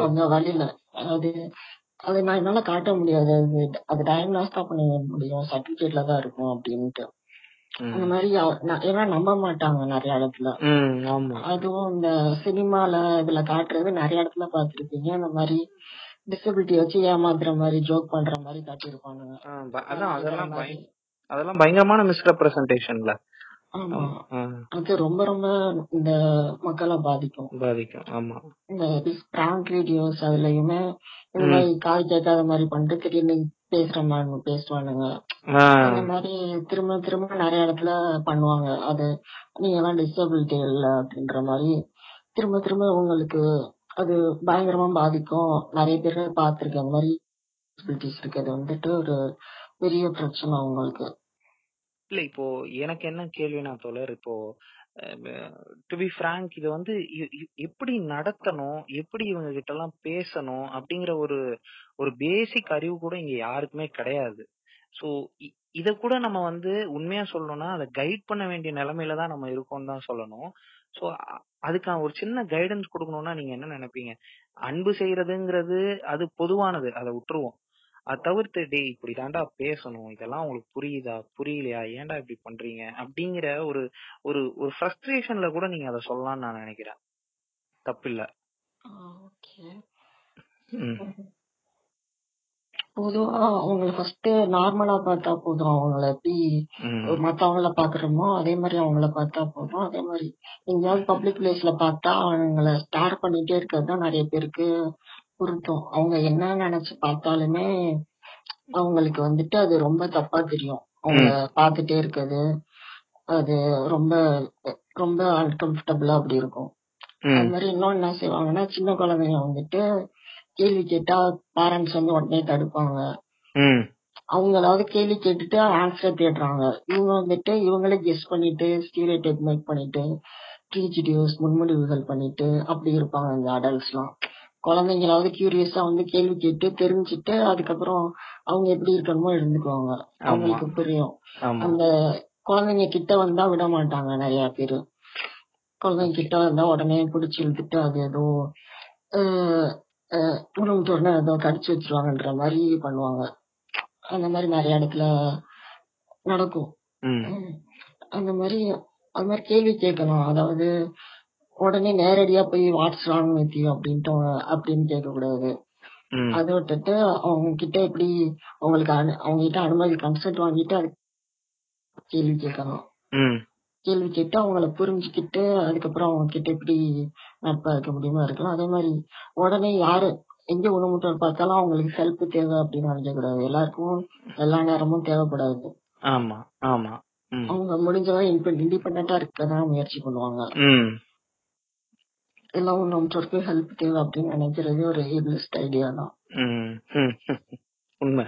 அந்த வழியில. அது அது நான் என்னால காட்ட முடியாது. அது அது டயக்னாஸ் தான் பண்ண முடியும். சர்டிபிகேட்ல தான் இருக்கும் அப்படின்ட்டு. அந்த மாதிரி ஏன்னா நம்ப மாட்டாங்க நிறைய இடத்துல. அதுவும் இந்த சினிமால இதுல காட்டுறது நிறைய இடத்துல பார்த்திருப்பீங்க. இந்த மாதிரி டிசபிலிட்டி வச்சு ஏமாத்துற மாதிரி ஜோக் பண்ற மாதிரி காட்டியிருப்பாங்க அதெல்லாம் பயங்கரமான மிஸ்ரெப்ரசன்டேஷன்ல அது ரொம்ப ரொம்ப இந்த மக்களை பாதிக்கும். பாதிக்கும். ஆமா. இந்த பிராங்க் வீடியோஸ் அதுலயுமே இந்த ம். மாதிரி காய் கேட்காத மாதிரி பண்ணிட்டு திடீர்னு பேசுற மாதிரி பேசுவானுங்க. அந்த மாதிரி திரும்ப திரும்ப நிறைய இடத்துல பண்ணுவாங்க. அது நீங்க எல்லாம் டிசபிலிட்டி இல்ல அப்படின்ற மாதிரி திரும்ப திரும்ப உங்களுக்கு அது பயங்கரமா பாதிக்கும். நிறைய பேர் பார்த்திருக்கேன். அந்த மாதிரி டிசபிலிட்டிஸ் இருக்கிறது வந்துட்டு ஒரு பெரிய பிரச்சனை உங்களுக்கு இல்ல இப்போ எனக்கு என்ன கேள்வினா தோழர் இப்போ டு பி frank இது வந்து எ- எ- எப்படி நடத்தணும் எப்படி இவங்க கிட்ட எல்லாம் பேசணும் அப்படிங்கிற ஒரு ஒரு பேசிக் அறிவு கூட இங்க யாருக்குமே கிடையாது. சோ இத கூட நம்ம வந்து உண்மையா சொல்லணும்னா அதை கைட் பண்ண வேண்டிய நிலைமையில தான் நம்ம இருக்கோம்னு தான் சொல்லணும். சோ அதுக்கான ஒரு சின்ன கைடன்ஸ் கொடுக்கணும்னா நீங்க என்ன நினைப்பீங்க? அன்பு செய்யறதுங்கிறது அது பொதுவானது அதை விட்டுருவோம் அதை தவிர்த்து டேய் இப்படி தாண்டா பேசணும். இதெல்லாம் உங்களுக்கு புரியுதா? புரியலையா? ஏன்டா இப்படி பண்றீங்க? அப்படிங்கிற ஒரு ஒரு ஒரு ஃப்ரஸ்ட்ரேஷன்ல கூட நீங்க அதை சொல்லலாம்னு நான் நினைக்கிறேன். தப்பில்ல. ஓகே. ம். பொதுவா அவங்கள ஃபர்ஸ்ட் நார்மலா பார்த்தா போதும். அவங்கள எப்படி மத்தவங்கள பாக்குறோமோ அதே மாதிரி அவங்கள பார்த்தா போதும். அதே மாதிரி எங்கேயாவது பப்ளிக் பிளேஸ்ல பார்த்தா அவங்கள ஸ்டார் பண்ணிட்டே இருக்கிறது தான் நிறைய பேருக்கு பொருத்தம். அவங்க என்ன நினைச்சு பார்த்தாலுமே அவங்களுக்கு வந்துட்டு அது ரொம்ப தப்பா தெரியும். அவங்கள ம். பார்த்துட்டே இருக்கிறது அது ரொம்ப ரொம்ப அன்கம்ஃபர்டபுளா அப்படி இருக்கும். அது மாதிரி இன்னொன்னு என்ன செய்வாங்கன்னா சின்ன குழந்தைங்க வந்துட்டு கேள்வி கேட்டா பேரண்ட்ஸ் வந்து உடனே தடுப்பாங்க. அவங்களாவது கேள்வி கேட்டுட்டு ஆன்சர் தேடுறாங்க. இவங்க வந்துட்டு இவங்களே கெஸ் பண்ணிட்டு ஸ்டீரியோடைப் மேக் பண்ணிட்டு ப்ரீஜிடியூஸ் முன்முடிவுகள் பண்ணிட்டு அப்படி இருப்பாங்க இந்த அடல்ட்ஸ்லாம் குழந்தைங்களாவது கியூரியஸா வந்து கேள்வி கேட்டு தெரிஞ்சுட்டு அதுக்கப்புறம் அவங்க எப்படி இருக்கணுமோ இருந்துக்குவாங்க அவங்களுக்கு புரியும். அந்த குழந்தைங்க கிட்ட வந்தா விட மாட்டாங்க நிறைய பேரு. குழந்தைங்க கிட்ட வந்தா உடனே பிடிச்சி இழுத்துட்டு அது ஏதோ உணவு தோரணை ஏதோ கடிச்சு வச்சிருவாங்கன்ற மாதிரி பண்ணுவாங்க. அந்த மாதிரி நிறைய இடத்துல நடக்கும். அந்த மாதிரி அது மாதிரி கேள்வி கேட்கணும். அதாவது உடனே நேரடியா போய் வாட்ஸ் ராங் வித் யூ அப்படின்ட்டு அப்படின்னு கேட்க கூடாது அதை விட்டுட்டு அவங்க கிட்ட எப்படி அவங்களுக்கு அனு- அவங்க கிட்ட அனுமதி கன்சென்ட் வாங்கிட்டு அது கேள்வி கேட்கணும். கேள்வி கேட்டு அவங்கள புரிஞ்சுக்கிட்டு அதுக்கப்புறம் அவங்க கிட்ட எப்படி நட்பா இருக்க முடியுமோ இருக்கலாம். அதே மாதிரி உடனே யாரு எங்க உணவுட்டர் பார்த்தாலும் அவங்களுக்கு ஹெல்ப் தேவை அப்படின்னு நினைக்க கூடாது எல்லாருக்கும் எல்லா நேரமும் தேவைப்படாது. ஆமா ஆமா. அவங்க முடிஞ்சவரை இண்டிபெண்டா இருக்க தான் முயற்சி பண்ணுவாங்க. ம் எல்லா உணவுட்டருக்கு ஹெல்ப் தேவை அப்படின்னு நினைக்கிறது ஒரு ஏபிளிஸ்ட் ஐடியா தான். உண்மை.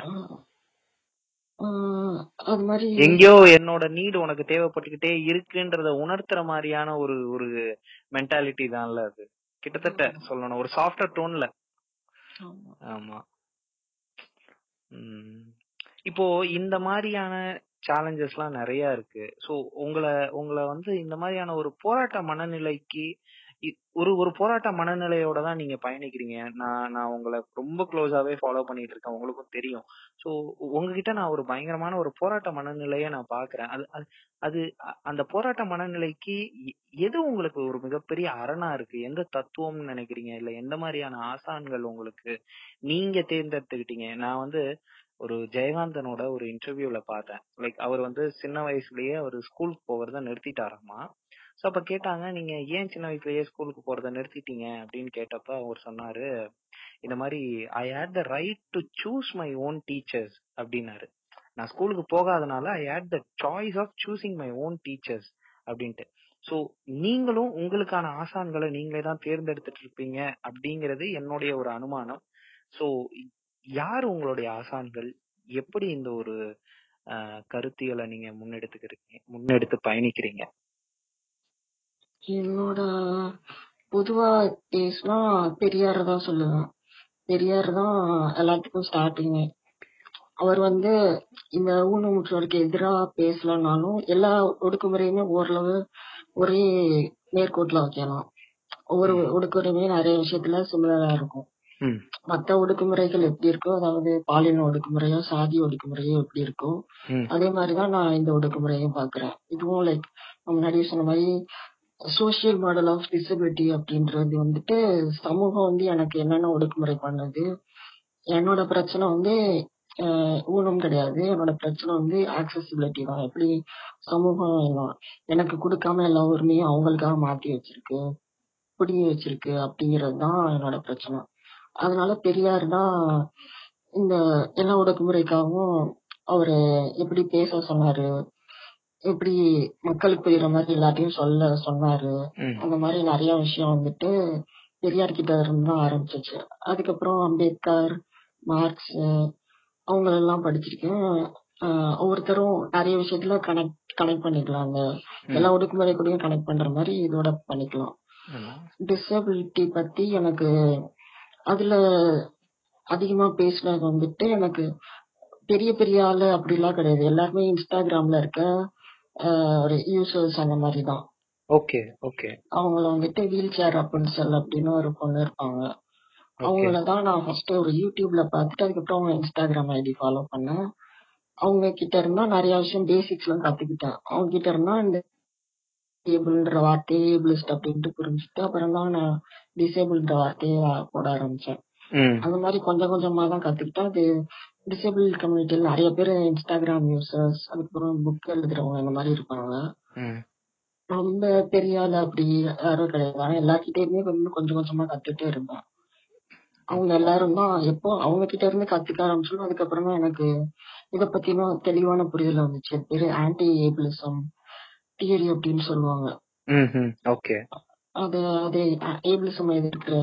அது மாதிரி எங்கேயோ என்னோட நீடு உனக்கு தேவைப்பட்டுக்கிட்டே இருக்குன்றத உணர்த்துற மாதிரியான ஒரு ஒரு மென்டாலிட்டி தான்ல அது. கிட்டத்தட்ட சொல்லணும். ஒரு சாஃப்ட்வேர் டோன்ல ஆமா. இப்போ இந்த மாதிரியான சேலஞ்சஸ்லாம் நிறைய இருக்கு. சோ உங்களை உங்களை வந்து இந்த மாதிரியான ஒரு போராட்ட மனநிலைக்கு ஒரு ஒரு போராட்ட மனநிலையோட தான் நீங்க பயணிக்கிறீங்க. நான் நான் உங்களை ரொம்ப க்ளோஸாவே ஃபாலோ பண்ணிட்டு இருக்கேன். உங்களுக்கும் தெரியும். ஸோ உங்ககிட்ட நான் ஒரு பயங்கரமான ஒரு போராட்ட மனநிலையை நான் பாக்குறேன். அது அது அது அந்த போராட்ட மனநிலைக்கு எது உங்களுக்கு ஒரு மிகப்பெரிய அரணா இருக்கு? எந்த தத்துவம்னு நினைக்கிறீங்க? இல்ல எந்த மாதிரியான ஆசான்கள் உங்களுக்கு நீங்க தேர்ந்தெடுத்துக்கிட்டீங்க? நான் வந்து ஒரு ஜெயகாந்தனோட ஒரு இன்டர்வியூல பார்த்தேன். லைக் அவர் வந்து சின்ன வயசுலயே அவர் ஸ்கூலுக்கு போகிறத நிறுத்திட்டாராமா? ஸோ அப்ப கேட்டாங்க நீங்க ஏன் சின்ன வயசுலயே ஸ்கூலுக்கு போறத நிறுத்திட்டீங்க? அப்படின்னு கேட்டப்ப அவர் சொன்னாரு இந்த மாதிரி I hate the right to choose my own teachers அப்படின்னாரு. நான் ஸ்கூலுக்கு போகாதனால I hate the choice of choosing my own teachers அப்படின்ட்டு. ஸோ நீங்களும் உங்களுக்கான ஆசான்களை நீங்களே தான் தேர்ந்தெடுத்துட்டு இருப்பீங்க அப்படிங்கிறது என்னுடைய ஒரு அனுமானம். ஸோ யார் உங்களுடைய ஆசான்கள்? எப்படி இந்த ஒரு கருத்தியலை நீங்க முன்னெடுத்துக்கிறீங்க முன்னெடுத்து பயணிக்கிறீங்க? என்னோட பொதுவா பேசினா பெரியார் தான் சொல்லுவேன். பெரியார் தான் எல்லாத்துக்கும் ஸ்டார்டிங் அவர் வந்து இந்த ஊனமுற்றோருக்கு எதிரா பேசலனாலும் எல்லா ஒடுக்குமுறையுமே ஓரளவு ஒரே நேர்கோட்டில் வைக்கலாம் ஒவ்வொரு ஒடுக்குமுறையுமே நிறைய விஷயத்துல சிமிலரா இருக்கும். மத்த ஒடுக்குமுறைகள் எப்படி இருக்கோ அதாவது பாலின ஒடுக்குமுறையோ சாதி ஒடுக்குமுறையோ எப்படி இருக்கோ அதே மாதிரிதான் நான் இந்த ஒடுக்குமுறையும் பாக்குறேன். இதுவும் லைக் முன்னாடி சொன்ன மாதிரி சோசியல் மாடல் ஆஃப் டிசபிலிட்டி அப்படின்றது வந்துட்டு சமூகம் வந்து எனக்கு என்னென்ன ஒடுக்குமுறை பண்ணுது? என்னோட பிரச்சனை வந்து ஊனம் கிடையாது. என்னோட பிரச்சனை வந்து ஆக்சசிபிலிட்டி தான். எப்படி சமூகம் எனக்கு கொடுக்காம எல்லா உரிமையும் அவங்களுக்காக மாத்தி வச்சிருக்கு புடிங்கி வச்சிருக்கு அப்படிங்கிறது தான் என்னோட பிரச்சனை. அதனால பெரியார் தான் இந்த எல்லா ஒடுக்குமுறைக்காகவும் அவரு எப்படி பேச சொன்னாரு எப்படி மக்களுக்கு புரியுற மாதிரி எல்லாத்தையும் சொல்ல சொன்னாரு. அந்த மாதிரி நிறைய விஷயம் வந்துட்டு பெரியார் கிட்ட இருந்து ஆரம்பிச்சிச்சு. அதுக்கப்புறம் அம்பேத்கர் மார்க்ஸ் அவங்களெல்லாம் படிச்சிருக்கேன். ஒவ்வொருத்தரும் நிறைய விஷயத்துல கனெக்ட் கனெக்ட் பண்ணிக்கலாம் அந்த எல்லா ஒடுக்குமுறை கூடயும் கனெக்ட் பண்ற மாதிரி இதோட பண்ணிக்கலாம். டிசபிலிட்டி பத்தி எனக்கு அதுல அதிகமா பேசினது வந்துட்டு எனக்கு பெரிய பெரிய ஆளு அப்படிலாம் கிடையாது. எல்லாருமே இன்ஸ்டாகிராம்ல இருக்க ஒரு யூசர்ஸ் அந்த மாதிரி தான் ஓகே ஓகே. அவங்கள வந்துட்டு வீல் சேர் அப்ரன்சல் அப்படின்னு ஒரு பொண்ணு இருப்பாங்க. அவங்கள தான் நான் ஃபர்ஸ்ட் ஒரு யூடியூப்ல பார்த்துட்டு அதுக்கப்புறம் அவங்க இன்ஸ்டாகிராம் ஐடி ஃபாலோ பண்ணேன். அவங்க கிட்ட இருந்தா நிறைய விஷயம் பேசிக்ஸ் எல்லாம் கத்துக்கிட்டேன். அவங்க கிட்ட இருந்தா இந்த டிசேபிள்ன்ற வார்த்தையே ஏபிளிஸ்ட் அப்படின்ட்டு புரிஞ்சுட்டு அப்புறம் தான் நான் டிசேபிள்ன்ற வார்த்தையை போட ஆரம்பிச்சேன். அந்த மாதிரி கொஞ்சம் கொஞ்சமா தான் கத்துக்கிட்டேன். அது டிசேபிள் கம்யூனிட்டியில் நிறைய பேர் இன்ஸ்டாகிராம் யூசர்ஸ் அதுக்கப்புறம் புக் எழுதுறவங்க இந்த மாதிரி இருப்பாங்க. ரொம்ப பெரிய ஆள் அப்படி யாரும் கிடையாது. ஆனா எல்லார்கிட்டயுமே கொஞ்சம் கொஞ்சம் கொஞ்சமா கத்துட்டே இருந்தேன் அவங்க எல்லாரும் தான் எப்போ அவங்க கிட்ட இருந்து கத்துக்க ஆரம்பிச்சோம். அதுக்கப்புறம் எனக்கு இத பத்தின தெளிவான புரிதல் வந்துச்சு. பேரு ஆன்டி ஏபிளிசம் தியரி அப்படின்னு சொல்லுவாங்க. ஓகே அது அது ஏபிளிசம் எதிர்க்கிற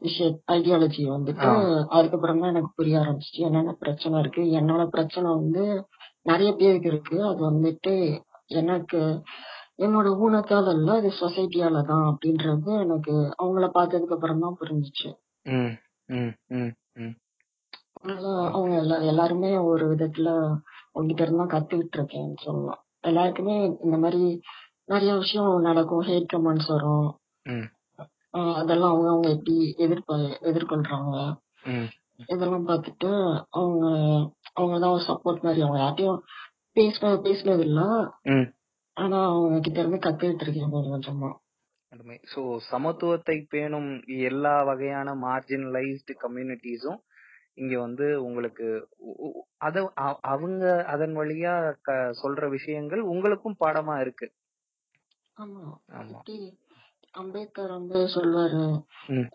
விஷய ஐடியாலஜி வந்துட்டு. அதுக்கப்புறம் தான் எனக்கு புரிய ஆரம்பிச்சிச்சு. என்னென்ன பிரச்சனை இருக்கு? என்னோட பிரச்சனை வந்து நிறைய பேருக்கு இருக்கு. அது வந்துட்டு எனக்கு என்னோட ஊனத்தால் அல்ல அது சொசைட்டியால தான் அப்படின்றது எனக்கு அவங்கள பார்த்ததுக்கு அப்புறம் தான் புரிஞ்சுச்சு அவங்க எல்லா எல்லாருமே ஒரு விதத்துல உங்ககிட்ட இருந்தா கத்துக்கிட்டு இருக்கேன்னு சொல்லலாம். எல்லாருக்குமே இந்த மாதிரி நிறைய விஷயம் நடக்கும். ஹேட் கமெண்ட்ஸ் வரும். அதெல்லாம் அவங்க அவங்க எப்படி எதிர்ப்ப எதிர்கொள்றாங்க? இதெல்லாம் பார்த்துட்டு அவங்க அவங்க தான் ஒரு சப்போர்ட் மாதிரி. அவங்க யார்ட்டையும் பேசின பேசினது இல்ல ஆனா அவங்க கிட்ட இருந்து கத்துக்கிட்டு இருக்கேன் கொஞ்சம் கொஞ்சமா சோ சமத்துவத்தை பேணும் எல்லா வகையான மார்ஜினலைஸ்டு கம்யூனிட்டிஸும் இங்க வந்து உங்களுக்கு அத அவங்க அதன் வழியா சொல்ற விஷயங்கள் உங்களுக்கும் பாடமா இருக்கு. ஆமா. அம்பேத்கர் வந்து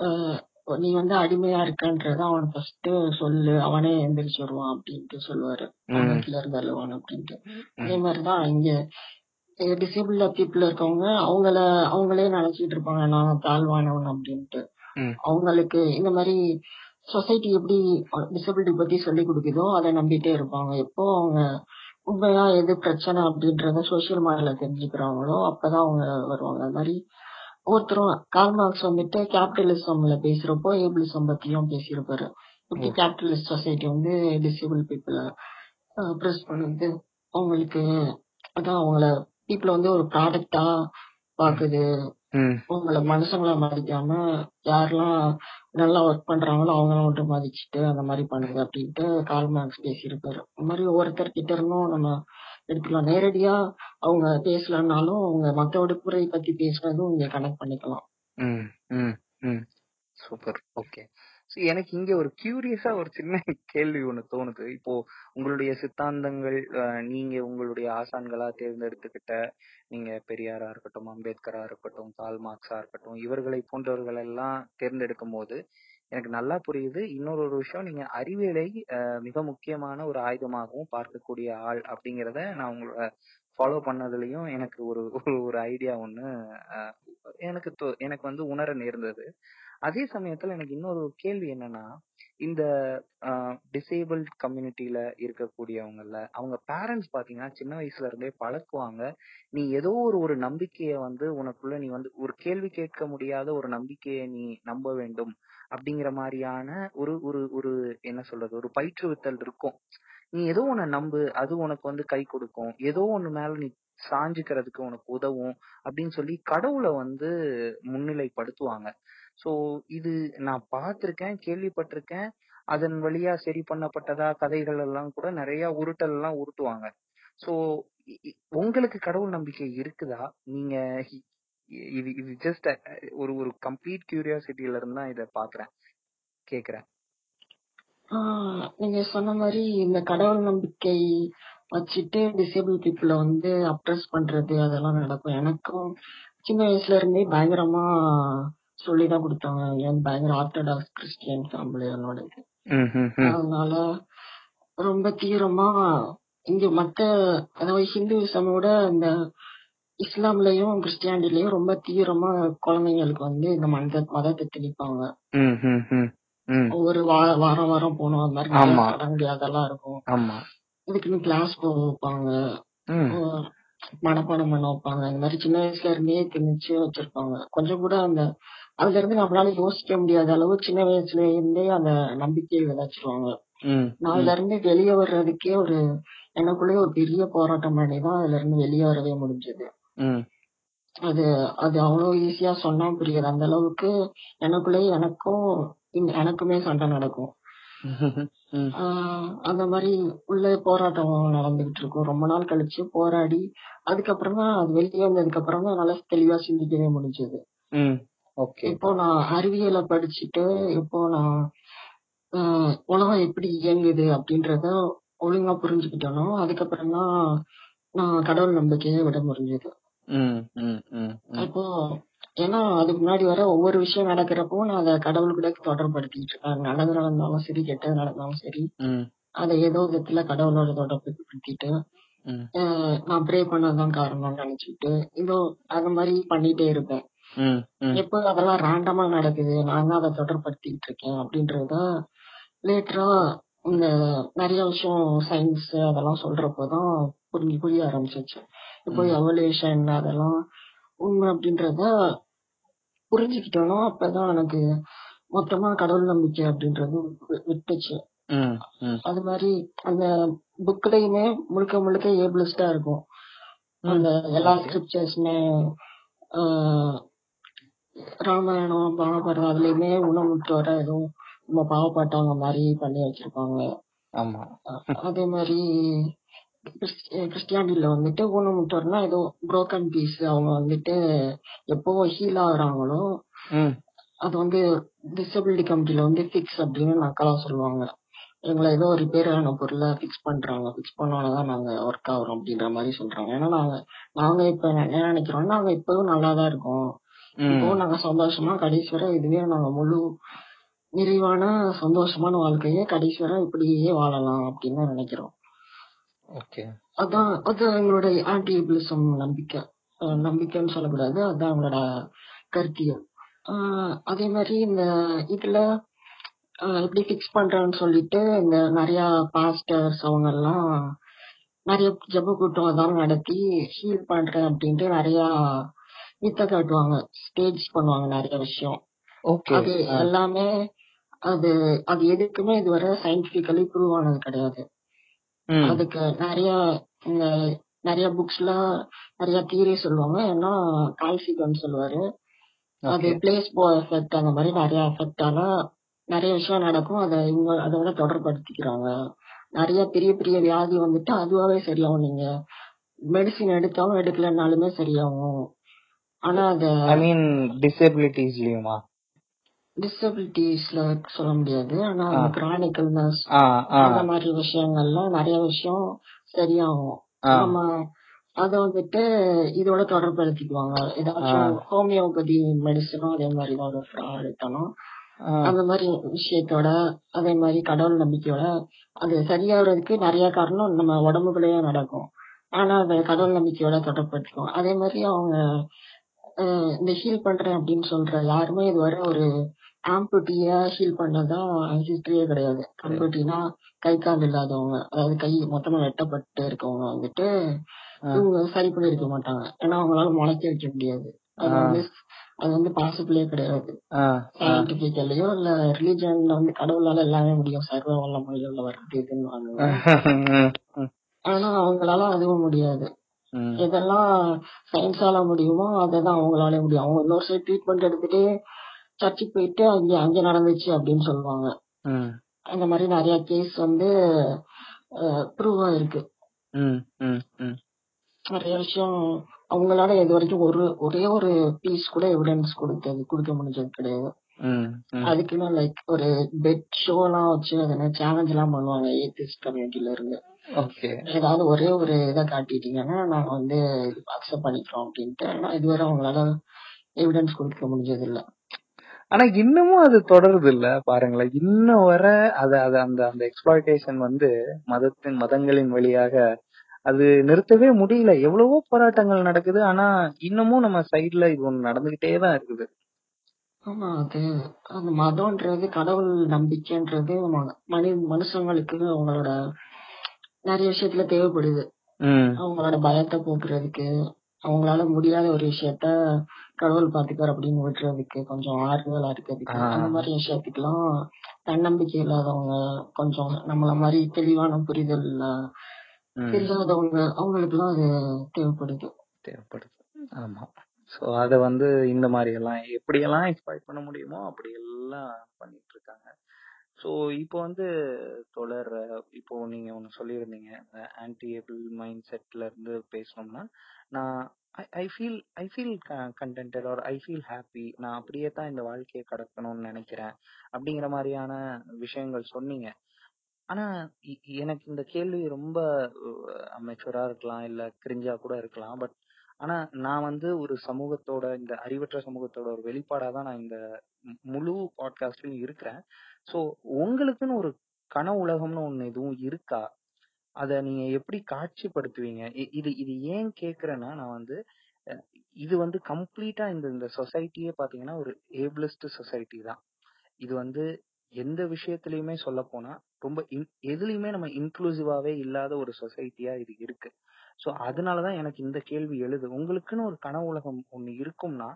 அஹ் நீ வந்து அடிமையா இருக்கன்றத அவன் ஃபர்ஸ்ட் சொல்லு அவனே எந்திரிச்சு வருவான் அப்படின்ட்டு சொல்லுவாரு கீழ இருந்து அழுவான் அப்படின்ட்டு. அதே மாதிரிதான் இங்க டிசேபிள் பீப்புள் இருக்கவங்க அவங்கள அவங்களே நினைச்சிட்டு இருப்பாங்க நான் தாழ்வானவன் அப்படின்ட்டு. அவங்களுக்கு இந்த மாதிரி சொசைட்டி எப்படி டிசபிலிட்டி பத்தி சொல்லி கொடுக்குதோ அதை நம்பிட்டே இருப்பாங்க. எப்போ அவங்க உண்மையா எது பிரச்சனை அப்படின்றத சோசியல் மீடியால தெரிஞ்சுக்கிறாங்களோ அப்பதான் அவங்க வருவாங்க. அது மாதிரி ஒருத்தரும் கால்மார்க்ஸ் வந்துட்டு கேபிட்டலிசம்ல பேசுறப்போ ஏபிளிசம் பத்தியும் பேசியிருப்பாரு. எப்படி ஓ, கேபிட்டலிஸ்ட் சொசைட்டி வந்து டிசேபிள் பீப்புளை ப்ரெஸ் பண்ணுது. அவங்களுக்கு அதான் அவங்கள பீப்புள் வந்து ஒரு ப்ராடக்டா பாக்குது. ம், உங்களை மனுஷங்கள மதிக்காம யாரெல்லாம் நல்லா ஒர்க் பண்றாங்களோ அவங்கள மட்டும் மதிச்சுட்டு அந்த மாதிரி பண்ணுது அப்படின்ட்டு கால் மார்க்ஸ் பேசியிருப்பாரு. இந்த மாதிரி ஒவ்வொருத்தர் கிட்ட இருந்தும் நம்ம எடுத்துக்கலாம். நேரடியா அவங்க பேசலனாலும் அவங்க மத்த குறை பத்தி பேசுறதும் இங்க கனெக்ட் பண்ணிக்கலாம். ம், சூப்பர். ஓகே. எனக்கு இங்க ஒரு கியூரியஸா ஒரு சின்ன கேள்வி ஒண்ணு தோணுது. இப்போ உங்களுடைய சித்தாந்தங்கள் நீங்க உங்களுடைய ஆசான்களா தேர்ந்தெடுத்துக்கிட்ட நீங்க பெரியாரா இருக்கட்டும் அம்பேத்கரா இருக்கட்டும் கால் மார்க்ஸா இருக்கட்டும் இவர்களை போன்றவர்கள் எல்லாம் தேர்ந்தெடுக்கும் போது எனக்கு நல்லா புரியுது. இன்னொரு ஒரு விஷயம் நீங்க அறிவியலை மிக முக்கியமான ஒரு ஆயுதமாகவும் பார்க்கக்கூடிய ஆள் அப்படிங்கிறத நான் உங்களோட ஃபாலோ பண்ணதுலயும் எனக்கு ஒரு ஒரு ஒரு ஐடியா ஒண்ணு எனக்கு தோ- எனக்கு வந்து உணர நேர்ந்தது. அதே சமயத்துல எனக்கு இன்னொரு கேள்வி என்னன்னா இந்த டிசேபிள்ட் கம்யூனிட்டியில இருக்கக்கூடியவங்கல்ல அவங்க பேரண்ட்ஸ் பாத்தீங்கன்னா சின்ன வயசுல இருந்தே பழக்குவாங்க. நீ ஏதோ ஒரு ஒரு நம்பிக்கைய வந்து உனக்குள்ள நீ வந்து ஒரு கேள்வி கேட்க முடியாத ஒரு நம்பிக்கையை நீ நம்ப வேண்டும். அப்படிங்கிற மாதிரியான ஒரு ஒரு ஒரு என்ன சொல்றது ஒரு பயிற்றுவித்தல் இருக்கும். நீ ஏதோ ஒண்ணு நம்பு அது உனக்கு வந்து கை கொடுக்கும். ஏதோ ஒண்ணு மேல நீ சாஞ்சுக்கிறதுக்கு உனக்கு உதவும் அப்படின்னு சொல்லி கடவுளை வந்து முன்னிலைப்படுத்துவாங்க. சோ இது நான் பார்த்திருக்கேன் கேள்விப்பட்டிருக்கேன். அதன் வழியா சரி பண்ணப்பட்டதா கதைகள் எல்லாம் கூட நிறைய உருட்டல் எல்லாம் உருட்டுவாங்க. சோ உங்களுக்கு கடவுள் நம்பிக்கை இருக்குதா? நீங்க இது இது ஜஸ்ட் ஒரு ஒரு கம்ப்ளீட் கியூரியாசிட்டில இருந்து தான் இதை பாக்குறேன் கேக்குறேன் நீங்க சொன்ன மாதிரி இந்த கடவுள் நம்பிக்கை வச்சுட்டு டிசேபிள் பீப்புளை வந்து அப்ரஸ் பண்றது அதெல்லாம் நடக்கும். எனக்கும் சின்ன வயசுல இருந்தே பயங்கரமா சொல்லிதான் கொடுத்தாங்க. வந்து பயங்கர ஆர்த்தடாக்ஸ் கிறிஸ்டியன் ஃபேமிலி என்னோட. அதனால ரொம்ப தீவிரமா இங்க மத்த அதாவது ஹிந்துவிசமோட இந்த இஸ்லாம்லயும் கிறிஸ்டியானிட்டிலயும் ரொம்ப தீவிரமா குழந்தைங்களுக்கு வந்து இந்த மத மதத்தை திணிப்பாங்க. ஒவ்வொரு வாரம் வாரம் போகணும் அந்த மாதிரி சடங்கு அதெல்லாம் இருக்கும். ஆமா. இதுக்குன்னு கிளாஸ் போக வைப்பாங்க. மனப்பாடம் பண்ண வைப்பாங்க. இந்த மாதிரி சின்ன வயசுல இருந்தே திணிச்சு வச்சிருப்பாங்க. கொஞ்சம் கூட அந்த அதுல இருந்து நம்மளால யோசிக்க முடியாத அளவு சின்ன வயசுல இருந்தே அந்த நம்பிக்கையை விதைச்சிருவாங்க. ம் நாலுல இருந்து வெளியே வர்றதுக்கே ஒரு எனக்குள்ளேயே ஒரு பெரிய போராட்டம் பண்ணி தான் அதுல இருந்து வெளியே வரவே முடிஞ்சது. அது அது அவ்வளவு ஈஸியா சொன்னா புரியாது. அந்த அளவுக்கு எனக்குள்ளேயே எனக்கும் எனக்குமே சண்டை நடக்கும். அந்த மாதிரி உள்ள போராட்டம் நடந்துகிட்டு இருக்கும். ரொம்ப நாள் கழிச்சு போராடி அதுக்கப்புறம் அது வெளியே வந்ததுக்கு அப்புறம் நல்லா தெளிவா சிந்திக்கவே முடிஞ்சது. இப்போ நான் அறிவியலை படிச்சுட்டு இப்போ நான் உலகம் எப்படி இயங்குது அப்படின்றத ஒழுங்கா புரிஞ்சுக்கிட்டனோ அதுக்கப்புறம் தான் நான் கடவுள் நம்பிக்கையை விட முடிஞ்சது. இப்போ ஏன்னா அதுக்கு முன்னாடி வர ஒவ்வொரு விஷயம் நடக்கிறப்போ நான் அதை கடவுள் கூட தொடர்படுத்திட்டு இருக்கேன் நல்லது நடந்தாலும் சரி கெட்டது நடந்தாலும் சரி அதை ஏதோ விதத்துல கடவுளோட தொடர்புப்படுத்திட்டு நான் ப்ரே பண்ணதான் காரணம்னு நினைச்சிட்டு இதோ அந்த மாதிரி பண்ணிட்டே இருப்பேன். எப்போ அதெல்லாம் ரேண்டமா நடக்குது நான் தான் அதை தொடர்படுத்திட்டு இருக்கேன் அப்படின்றத லேட்டரா இந்த நிறைய விஷயம் சயின்ஸ் அதெல்லாம் சொல்றப்போதான் புரிஞ்சு புரிய ஆரம்பிச்சிச்சு. இப்போ எவல்யூஷன் அதெல்லாம் உண்மை அப்படின்றத புரிஞ்சுக்கிட்டோனோ அப்பதான் எனக்கு மொத்தமா கடவுள் நம்பிக்கை அப்படின்றது விட்டுச்சு. அது மாதிரி அந்த புக்லயுமே முழுக்க முழுக்க ஏபிளிஸ்டா இருக்கும். அந்த எல்லா ஸ்கிரிப்சர்ஸ்மே ராமாயணம் மகாபாரதம் அதுலயுமே உணவுட்டு வர எதுவும் நம்ம பாவப்பட்டவங்க மாதிரி பண்ணி வச்சிருப்பாங்க. அதே மாதிரி கிறிஸ்டியானிட்டில வந்துட்டு ஊனமுற்றோர்னா ஏதோ புரோக்கன் பீஸ் அவங்க வந்துட்டு எப்போ ஹீல் ஆகுறாங்களோ அது வந்து டிசபிலிட்டி கமிட்டில வந்து ஃபிக்ஸ் அப்படின்னு நக்கலா சொல்லுவாங்க. எங்களை ஏதோ ரிப்பேர் ஆன பொருளை ஃபிக்ஸ் பண்றாங்க. ஃபிக்ஸ் பண்ணோன்னதான் நாங்க ஒர்க் ஆகுறோம் அப்படின்ற மாதிரி சொல்றாங்க. ஏன்னா நாங்க நாங்க இப்ப என்ன நினைக்கிறோம் நாங்க இப்பவும் நல்லா தான் இருக்கோம். ம். இப்பவும் நாங்க சந்தோஷமா கடைசி வரை இதுவே நாங்க முழு நிறைவான சந்தோஷமான வாழ்க்கையை கடைசி வரை இப்படியே வாழலாம் அப்படின்னு தான் நினைக்கிறோம். அதான் அது எங்களுடைய ஆன்டிபிளிசம் நம்பிக்கை. நம்பிக்கைன்னு சொல்லக்கூடாது. அதான் எங்களோட கருத்தியல். ஆஹ் அதே மாதிரி இந்த இதுல எப்படி ஃபிக்ஸ் பண்றேன்னு சொல்லிட்டு இந்த நிறைய பாஸ்டர்ஸ் அவங்க எல்லாம் நிறைய ஜெப கூட்டம் அதெல்லாம் நடத்தி ஹீல் பண்றேன் அப்படின்ட்டு நிறைய வித்த காட்டுவாங்க. ஸ்டேஜ் பண்ணுவாங்க நிறைய விஷயம். ஓகே. அது எல்லாமே அது அது எதுக்குமே இதுவரை சயின்டிபிக்கலி ப்ரூவ் ஆனது கிடையாது. அதுக்கு நிறைய இந்த நிறைய புக்ஸ்ல நிறைய தியரி சொல்லுவாங்க. ஏன்னா கால்சிகன் சொல்லுவாரு. அது ஓகே. பிளேஸ்போ எஃபெக்ட் அந்த மாதிரி நிறைய எஃபெக்டால நிறைய விஷயம் நடக்கும். அதை இவங்க அதோட தொடர்படுத்திக்கிறாங்க நிறைய பெரிய பெரிய வியாதி வந்துட்டு அதுவாவே சரியாகும். நீங்க மெடிசின் எடுத்தாலும் எடுக்கலனாலுமே சரியாகும். ஆனா அத ஐ மீன் டிசபிலிட்டிஸ்லயுமா டிசபிலிட்டிஸ்ல சொல்ல முடியாது ஆனா ஆ. ஆ அந்த மாதிரி விஷயங்கள்லாம் நிறைய விஷயம் சரியாகும். நம்ம அத வந்துட்டு இதோட தொடர்படுத்திக்குவாங்க ஏதாச்சும் ஹோமியோபதி மெடிசனும் அதே மாதிரி ஆ. அந்த மாதிரி விஷயத்தோட அதே மாதிரி கடவுள் நம்பிக்கையோட அது சரியாகிறதுக்கு நிறைய காரணம் நம்ம உடம்புக்குள்ளேயே நடக்கும். ஆனா அதை கடவுள் நம்பிக்கையோட தொடர்படுத்திக்கும் அதே மாதிரி அவங்க இந்த ஹீல் பண்றேன் அப்படின்னு சொல்ற யாருமே இதுவரை ஒரு ஆம்புட்டியா ஹீல் பண்ணதா ஹிஸ்டரியே கிடையாது. ஆம்புட்டினா கை கால் இல்லாதவங்க அதாவது கை மொத்தமா வெட்டப்பட்டு இருக்கவங்க வந்துட்டு இவங்க சரி பண்ணிருக்க மாட்டாங்க. ஏன்னா அவங்களால முளைக்க வைக்க முடியாது. அது வந்து அது வந்து பாசிபிளே கிடையாது. சயின்டிபிக்கலையோ இல்ல ரிலிஜன்ல வந்து கடவுளால எல்லாமே முடியும். சர்வ வல்லமையில உள்ள வர்றது இதுன்னு வாங்குங்க ம் ஆனா அவங்களால அதுவும் முடியாது. எதெல்லாம் சயின்ஸால முடியுமோ அததான் அவங்களால முடியும். அவங்க இன்னொரு சைடு ட்ரீட்மெண்ட் எடுத்துட்டு சர்ச்சுக்கு போயிட்டு அங்க அங்க நடந்துச்சு அப்படின்னு சொல்லுவாங்க. ம். அந்த மாதிரி நிறைய கேஸ் வந்து ப்ரூவ் ஆயிருக்கு. ம் ம் ம். நிறைய விஷயம் அவங்களால இது வரைக்கும் ஒரு ஒரே ஒரு பீஸ் கூட எவிடன்ஸ் கொடுத்தது கொடுக்க முடிஞ்சது கிடையாது. அதுக்குன்னு லைக் ஒரு பெட் ஷோ எல்லாம் வச்சு சேலஞ்ச் எல்லாம் பண்ணுவாங்க ஏத்திஸ்ட் கம்யூனிட்டில இருந்து. ஓகே. ஏதாவது ஒரே ஒரு இதை காட்டிட்டீங்கன்னா நாங்க வந்து அக்செப்ட் பண்ணிக்கிறோம் அப்படின்ட்டு ஆனா இதுவரை அவங்களால எவிடன்ஸ் கொடுக்க முடிஞ்சது இல்ல ஆனா இன்னமும் அது தொடருது இல்ல பாருங்களேன். இன்னும் வர அது அது அந்த அந்த எக்ஸ்பிளாய்டேஷன் வந்து மதத்தின் மதங்களின் வழியாக அது நிறுத்தவே முடியல. எவ்வளவோ போராட்டங்கள் நடக்குது. ஆனா இன்னமும் நம்ம சைடுல இது ஒண்ணு நடந்துகிட்டே தான் இருக்குது. ஆமா அது அந்த மதம்ன்றது கடவுள் நம்பிக்கைன்றது மனி மனுஷங்களுக்கு அவங்களோட நிறைய விஷயத்துல தேவைப்படுது. அவங்களோட பயத்தை போக்குறதுக்கு அவங்களால முடியாத ஒரு விஷயத்த கடவுள் பாத்துக்கார் அப்படின்னு விட்டுறதுக்கு கொஞ்சம் ஆறுதலா இருக்கிறதுக்கு. அந்த மாதிரி விஷயத்துக்குலாம் தன்னம்பிக்கை இல்லாதவங்க கொஞ்சம் நம்மள மாதிரி தெளிவான புரிதல். தெரியாதவங்க அவங்களுக்கு எல்லாம் அது தேவைப்படுது. தேவைப்படுது. ஆமா. சோ அத வந்து இந்த மாதிரி எல்லாம் எப்படியெல்லாம் எக்ஸ்பைட் பண்ண முடியுமோ அப்படி எல்லாம் பண்ணிட்டு இருக்காங்க சோ இப்போ வந்து தொடர் இப்போ நீங்க ஒன்னு சொல்லியிருந்தீங்க ஆன்டி ஏபிள் மைண்ட் செட்ல இருந்து பேசணும்னா நான் I feel I feel contented or I feel happy நான் அப்படியே தான் இந்த வாழ்க்கையை கடக்கணும்னு நினைக்கிறேன். அப்படிங்கிற மாதிரியான விஷயங்கள் சொன்னீங்க. ஆனா இ- எனக்கு இந்த கேள்வி ரொம்ப அமெச்சூரா இருக்கலாம் இல்ல கிரிஞ்சா கூட இருக்கலாம். பட் ஆனா நான் வந்து ஒரு சமூகத்தோட இந்த அறிவற்ற சமூகத்தோட ஒரு வெளிப்பாடா தான் நான் இந்த மு- முழு பாட்காஸ்ட்லயும் இருக்கிறேன். சோ உங்களுக்குன்னு ஒரு கன உலகம்னு ஒண்ணு எதுவும் இருக்கா? அத நீங்க எப்படி காட்சிப்படுத்துவீங்க? இ- இது இது ஏன் கேக்குறேன்னா நான் வந்து இது வந்து கம்ப்ளீட்டா இந்த இந்த சொசைட்டியே பாத்தீங்கன்னா ஒரு ஏபிளிஸ்ட் சொசைட்டி தான். இது வந்து எந்த விஷயத்திலயுமே சொல்ல போனா ரொம்ப இன் எதுலயுமே நம்ம இன்க்ளூசிவாவே இல்லாத ஒரு சொசைட்டியா இது இருக்கு. அதனால அதனாலதான் எனக்கு இந்த கேள்வி எழுது. உங்களுக்குன்னு ஒரு கனவு உலகம் ஒண்ணு இருக்கும்னா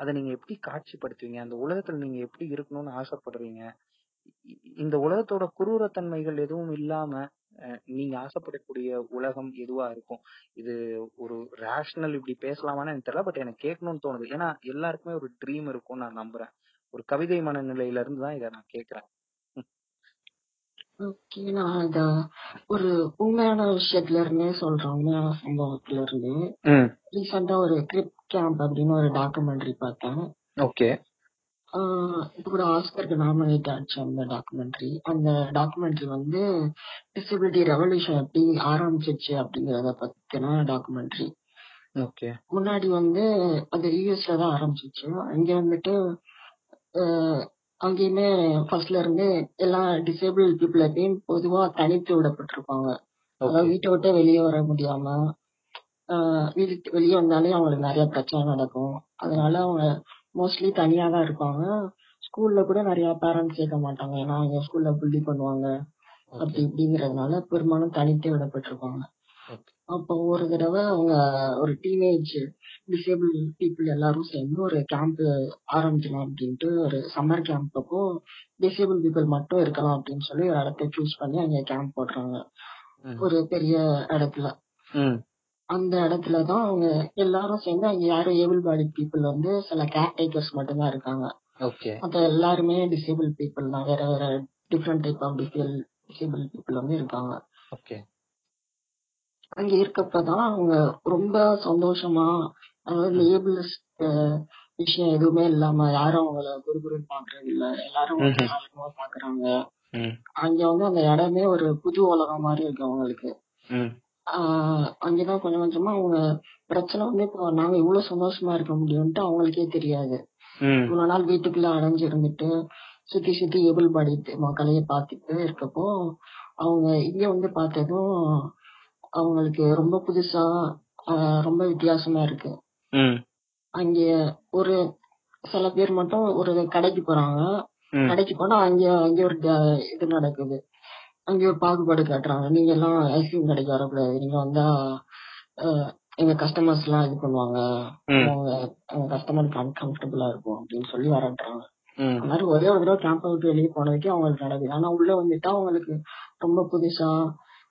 அதை நீங்க எப்படி காட்சிப்படுத்துவீங்க? அந்த உலகத்துல நீங்க எப்படி இருக்கணும்னு ஆசைப்படுறீங்க? இ- இந்த உலகத்தோட குரூரத்தன்மைகள் எதுவும் இல்லாம நீங்க ஆசைப்படக்கூடிய உலகம் எதுவா இருக்கும்? இது ஒரு ரேஷனல் இப்படி பேசலாமான்னு எனக்கு தெரியல பட் எனக்கு கேட்கணும்னு தோணுது. ஏன்னா எல்லாருக்குமே ஒரு ட்ரீம் இருக்கும்னு நான் நம்புறேன். ஒரு கவிதை மனநிலையில இருந்து தான் இதை நான் கேட்கறேன். ஓகே நான் இத ஒரு உண்மையான விஷயத்துல இருந்தே சொல்றேன். உண்மையான சம்பவத்துல இருந்து. ரீசெண்டா ஒரு கிரிப் கேம்ப் அப்படின்னு ஒரு டாக்குமெண்ட்ரி பார்த்தேன். ஓகே. ஆஹ் இது கூட ஆஸ்கருக்கு நாமினேட் ஆச்சு அந்த டாக்குமெண்ட்ரி அந்த டாக்குமெண்ட்ரி வந்து டிசபிலிட்டி ரெவல்யூஷன் எப்படி ஆரம்பிச்சிச்சு அப்படிங்கறத பத்தின டாக்குமெண்ட்ரி ஓகே முன்னாடி வந்து அது யூஎஸ்ல தான் ஆரம்பிச்சிச்சு. அங்க வந்துட்டு அங்கேயுமே ஃபர்ஸ்ட்ல இருந்து எல்லா டிசேபிள் பீப்புள் எப்பயும் பொதுவா தனித்து விடப்பட்டிருப்பாங்க. அதாவது ஓகே வீட்டை விட்டு வெளியே வர முடியாம ஆஹ் வீட்டு வெளியே வந்தாலே அவங்களுக்கு நிறைய பிரச்சனை நடக்கும். அதனால அவங்க மோஸ்ட்லி தனியா தான் இருப்பாங்க ஸ்கூல்ல கூட நிறைய பேரண்ட்ஸ் சேர்க்க மாட்டாங்க. ஏன்னா அவங்க ஸ்கூல்ல புள்ளி பண்ணுவாங்க. அப்படி இப்படிங்கறதுனால பெரும்பாலும் தனித்தே விடப்பட்டிருப்பாங்க. அப்போ ஒரு தடவை அவங்க ஒரு டீனேஜ் டிசேபிள் பீப்புள் எல்லாரும் சேர்ந்து ஒரு கேம்ப் ஆரம்பிக்கலாம் அப்படின்ட்டு ஒரு சம்மர் கேம்ப் அப்போ டிசேபிள் பீப்புள் மட்டும் இருக்கலாம் அப்படின்னு சொல்லி ஒரு இடத்த சூஸ் பண்ணி அங்க கேம்ப் போடுறாங்க. ஒரு பெரிய இடத்துல. அந்த இடத்துல தான் அவங்க எல்லாரும் சேர்ந்து அங்க யாரும் ஏபிள் பாடி பீப்புள் வந்து சில கேர் டேக்கர்ஸ் மட்டும்தான் இருக்காங்க. ஓகே மத்த எல்லாருமே டிசேபிள் பீப்புள் தான். வேற வேற different type of disable people வந்து இருக்காங்க. ஓகே அங்க இருக்கப்பதான் அவங்க ரொம்ப சந்தோஷமா அதாவது லேபிள்ஸ் விஷயம் எதுவுமே இல்லாம யாரும் அவங்கள குறுகுறுன்னு பாக்குறது இல்ல. எல்லாரும் பாக்குறாங்க. அங்க வந்து அந்த இடமே ஒரு புது உலகம் மாதிரி இருக்கு அவங்களுக்கு. அங்கதான் கொஞ்சம் கொஞ்சமா அவங்க பிரச்சனை வந்து இப்போ நாங்க இவ்வளவு சந்தோஷமா இருக்க முடியும்ட்டு அவங்களுக்கே தெரியாது. இவ்வளவு நாள் வீட்டுக்குள்ள அடைஞ்சு இருந்துட்டு சுத்தி சுத்தி ஏபிள் பாடி மக்களையே பார்த்துட்டு இருக்கப்போ அவங்க இங்க வந்து பார்த்ததும் அவங்களுக்கு ரொம்ப புதுசா ரொம்ப வித்தியாசமா இருக்கு. அங்க ஒரு சில பேர் மட்டும் ஒரு கடைக்கு போறாங்க. கடைக்கு போனா அங்க அங்க ஒரு இது நடக்குது. அங்க பாகுபாடு காட்டுறாங்க. நீங்க எல்லாம் ஐஸ்கிரீம் கடைக்கு வரக்கூடாது. நீங்க வந்தா எங்க கஸ்டமர்ஸ் எல்லாம் இது பண்ணுவாங்க. அவங்க எங்க கஸ்டமருக்கு அன்கம்ஃபர்டபுளா இருக்கும் அப்படின்னு சொல்லி வரட்டுறாங்க. ம். அந்த மாதிரி ஒரே ஒரு தடவை கேம்ப் விட்டு வெளியே போனதுக்கே அவங்களுக்கு நடக்குது. ஆனா உள்ள வந்துட்டா அவங்களுக்கு ரொம்ப புதுசா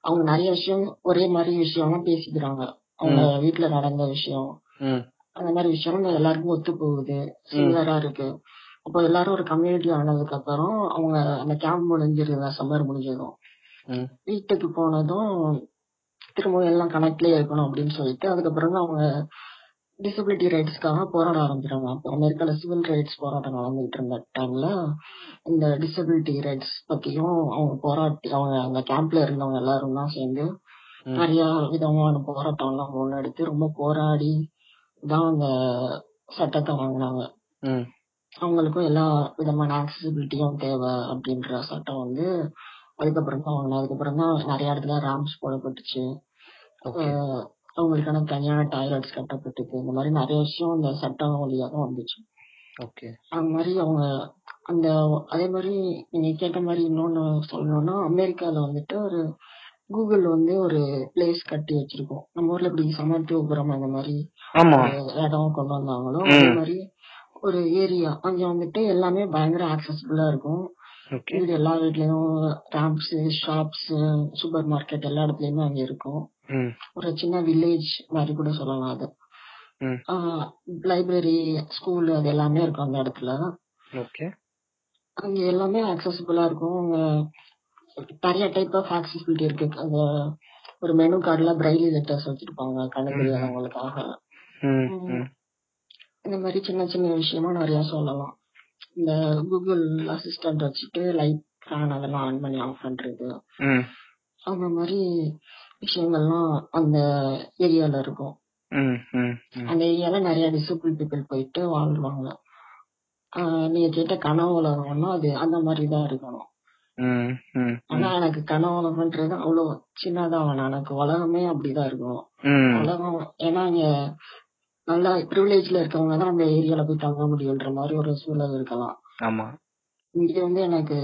அவங்க நிறைய விஷயம் ஒரே மாதிரி விஷயம்லாம் பேசிக்கிறாங்க. அவங்க வீட்டுல நடந்த விஷயம். அந்த மாதிரி விஷயம் எல்லாருக்கும் ஒத்து போகுது. சிமிலரா இருக்கு. அப்போ எல்லாரும் ஒரு கம்யூனிட்டி ஆனதுக்கு அப்புறம் அவங்க அந்த கேம்ப் முடிஞ்சிருந்த சம்மர் முடிஞ்சதும் வீட்டுக்கு போனதும் திரும்ப எல்லாம் கனெக்ட்லயே இருக்கணும் அப்படின்னு சொல்லிட்டு அதுக்கப்புறம் அவங்க டிசபிலிட்டி ரைட்ஸ்க்காக போராட ஆரம்பிக்கிறாங்க. அப்போ அமெரிக்கால சிவில் ரைட்ஸ் போராட்டம் நடந்துகிட்டு இருந்த டைம்ல இந்த டிசபிலிட்டி ரைட்ஸ் பத்தியும் அவங்க போராட்டி அவங்க அந்த கேம்ப்ல இருந்தவங்க எல்லாரும் தான் சேர்ந்து. நிறைய விதமான போராட்டம் எல்லாம் முன்னெடுத்து ரொம்ப போராடி தான் அந்த சட்டத்தை வாங்கினாங்க. அவங்களுக்கும் எல்லா விதமான ஆக்சசிபிலிட்டியும் தேவை அப்படின்ற சட்டம் வந்து அதுக்கப்புறம் தான் வாங்கினாங்க அதுக்கப்புறம் தான் நிறைய இடத்துல ரேம்ஸ் போடப்பட்டுச்சு. அவங்களுக்கான தனியான டாய்லெட்ஸ் கட்டப்பட்டுச்சு இந்த மாதிரி நிறைய விஷயம் இந்த சட்டம் வழியா தான் வந்துச்சு. ஓகே அந்த மாதிரி அவங்க அந்த அதே மாதிரி நீங்க கேட்ட மாதிரி இன்னொன்னு சொல்லணும்னா அமெரிக்கால வந்துட்டு ஒரு கூகுள் வந்து ஒரு பிளேஸ் கட்டி வச்சிருக்கோம். நம்ம ஊர்ல இப்படி சமத்துவபுரம் அந்த மாதிரி இடம் கொண்டு வந்தாங்களோ அதே மாதிரி ஒரு ஏரியா அங்க வந்துட்டு எல்லாமே பயங்கர ஆக்சசிபிளா இருக்கும். வீடு எல்லா வீட்லயும் ரேம்ப்ஸ் ஷாப்ஸ் சூப்பர் மார்க்கெட் எல்லா இடத்துலயுமே அங்க இருக்கும். ஒரு சின்ன வில்லேஜ் மாதிரி கூட சொல்லலாம் அது. லைப்ரரி ஸ்கூல் அது எல்லாமே இருக்கும் அந்த இடத்துல. ஓகே அங்க எல்லாமே ஆக்சசிபிளா இருக்கும். அங்க நிறைய டைப் ஆஃப் ஆக்சசிபிலிட்டி இருக்கு. அந்த ஒரு மெனு கார்டுல பிரைலி லெட்டர்ஸ் வச்சிருப்பாங்க கண்ணு தெரியாதவங்களுக்காக. இந்த மாதிரி சின்ன சின்ன விஷயமா நிறைய சொல்லலாம். இந்த கூகுள் அசிஸ்டன்ட் வச்சுட்டு லைட் ஃபேன் அதெல்லாம் ஆன் பண்ணி ஆஃப் பண்றது. அந்த மாதிரி விஷயங்கள்லாம் அந்த ஏரியால இருக்கும். அந்த ஏரியால நிறைய டிசபிள் பீப்புள் போயிட்டு வாழ்வாங்க. நீங்க கேட்ட கனவு உலகம்னா அது அந்த மாதிரி தான் இருக்கணும். ஆனா எனக்கு கனவு உலகம்ன்றது அவ்வளவு சின்னதா வேணாம். எனக்கு உலகமே அப்படிதான் இருக்கும் உலகம் ஏன்னா இங்க நல்லா ப்ரிவிலேஜ்ல இருக்கவங்க தான் அந்த ஏரியால போய் தங்க முடியுன்ற மாதிரி ஒரு சூழல் இருக்கலாம். ஆமா. இங்க வந்து எனக்கு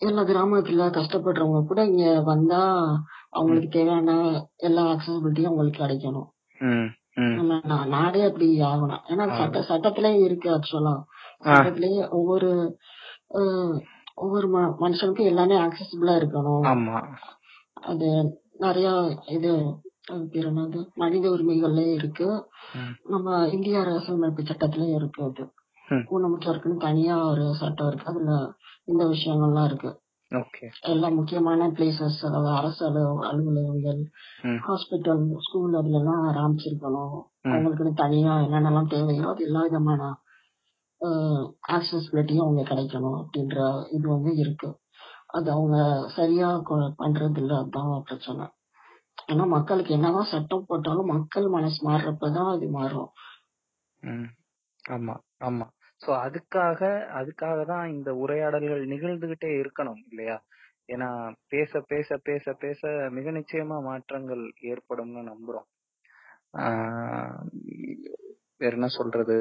எல்லா கிராமத்துல கஷ்டப்படுறவங்க கூட இங்க வந்தா அவங்களுக்கு தேவையான எல்லா அக்சசிபிலிட்டியும் அவங்களுக்கு கிடைக்கணும். நாடே அப்படி ஆகணும். ஏன்னா சட்ட சட்டத்திலே இருக்கு ஆக்சுவலா. சட்டத்திலேயே ஒவ்வொரு ஒவ்வொரு மனுஷனுக்கும் எல்லாமே அக்சசிபிளா இருக்கணும். அது நிறைய இது பேர் என்னது? மனித உரிமைகள்லயே இருக்கு. நம்ம இந்திய அரசியலமைப்பு சட்டத்திலயும் இருக்கு அது. ஊனமுற்றோருக்குன்னு தனியா ஒரு சட்டம் இருக்கு. அதுல இந்த விஷயங்கள்லாம் இருக்கு. எல்லா முக்கியமான பிளேசஸ் அதாவது அரசு அலுவ- அலுவலகங்கள் ஹாஸ்பிட்டல் ஸ்கூல் அதுல எல்லாம் ஆரம்பிச்சிருக்கணும். ம். அவங்களுக்கு தனியா என்னென்னலாம் தேவையோ அது எல்லா விதமான ஆக்சசிபிலிட்டியும் அவங்க கிடைக்கணும் அப்படின்ற இது வந்து இருக்கு. அது அவங்க சரியா பண்றது இல்ல அதுதான் பிரச்சனை ஏன்னா மக்களுக்கு என்னதான் சட்டம் போட்டாலும் மக்கள் மனசு மாறுறப்பதான் அது மாறும். ஆமா ஆமா. சோ அதுக்காக அதுக்காக தான் இந்த உரையாடல்கள் நிகழ்ந்துகிட்டே இருக்கணும் இல்லையா? ஏன்னா பேச பேச பேச பேச மிக நிச்சயமா மாற்றங்கள் ஏற்படும்னு நம்புறோம். வேற என்ன சொல்றது?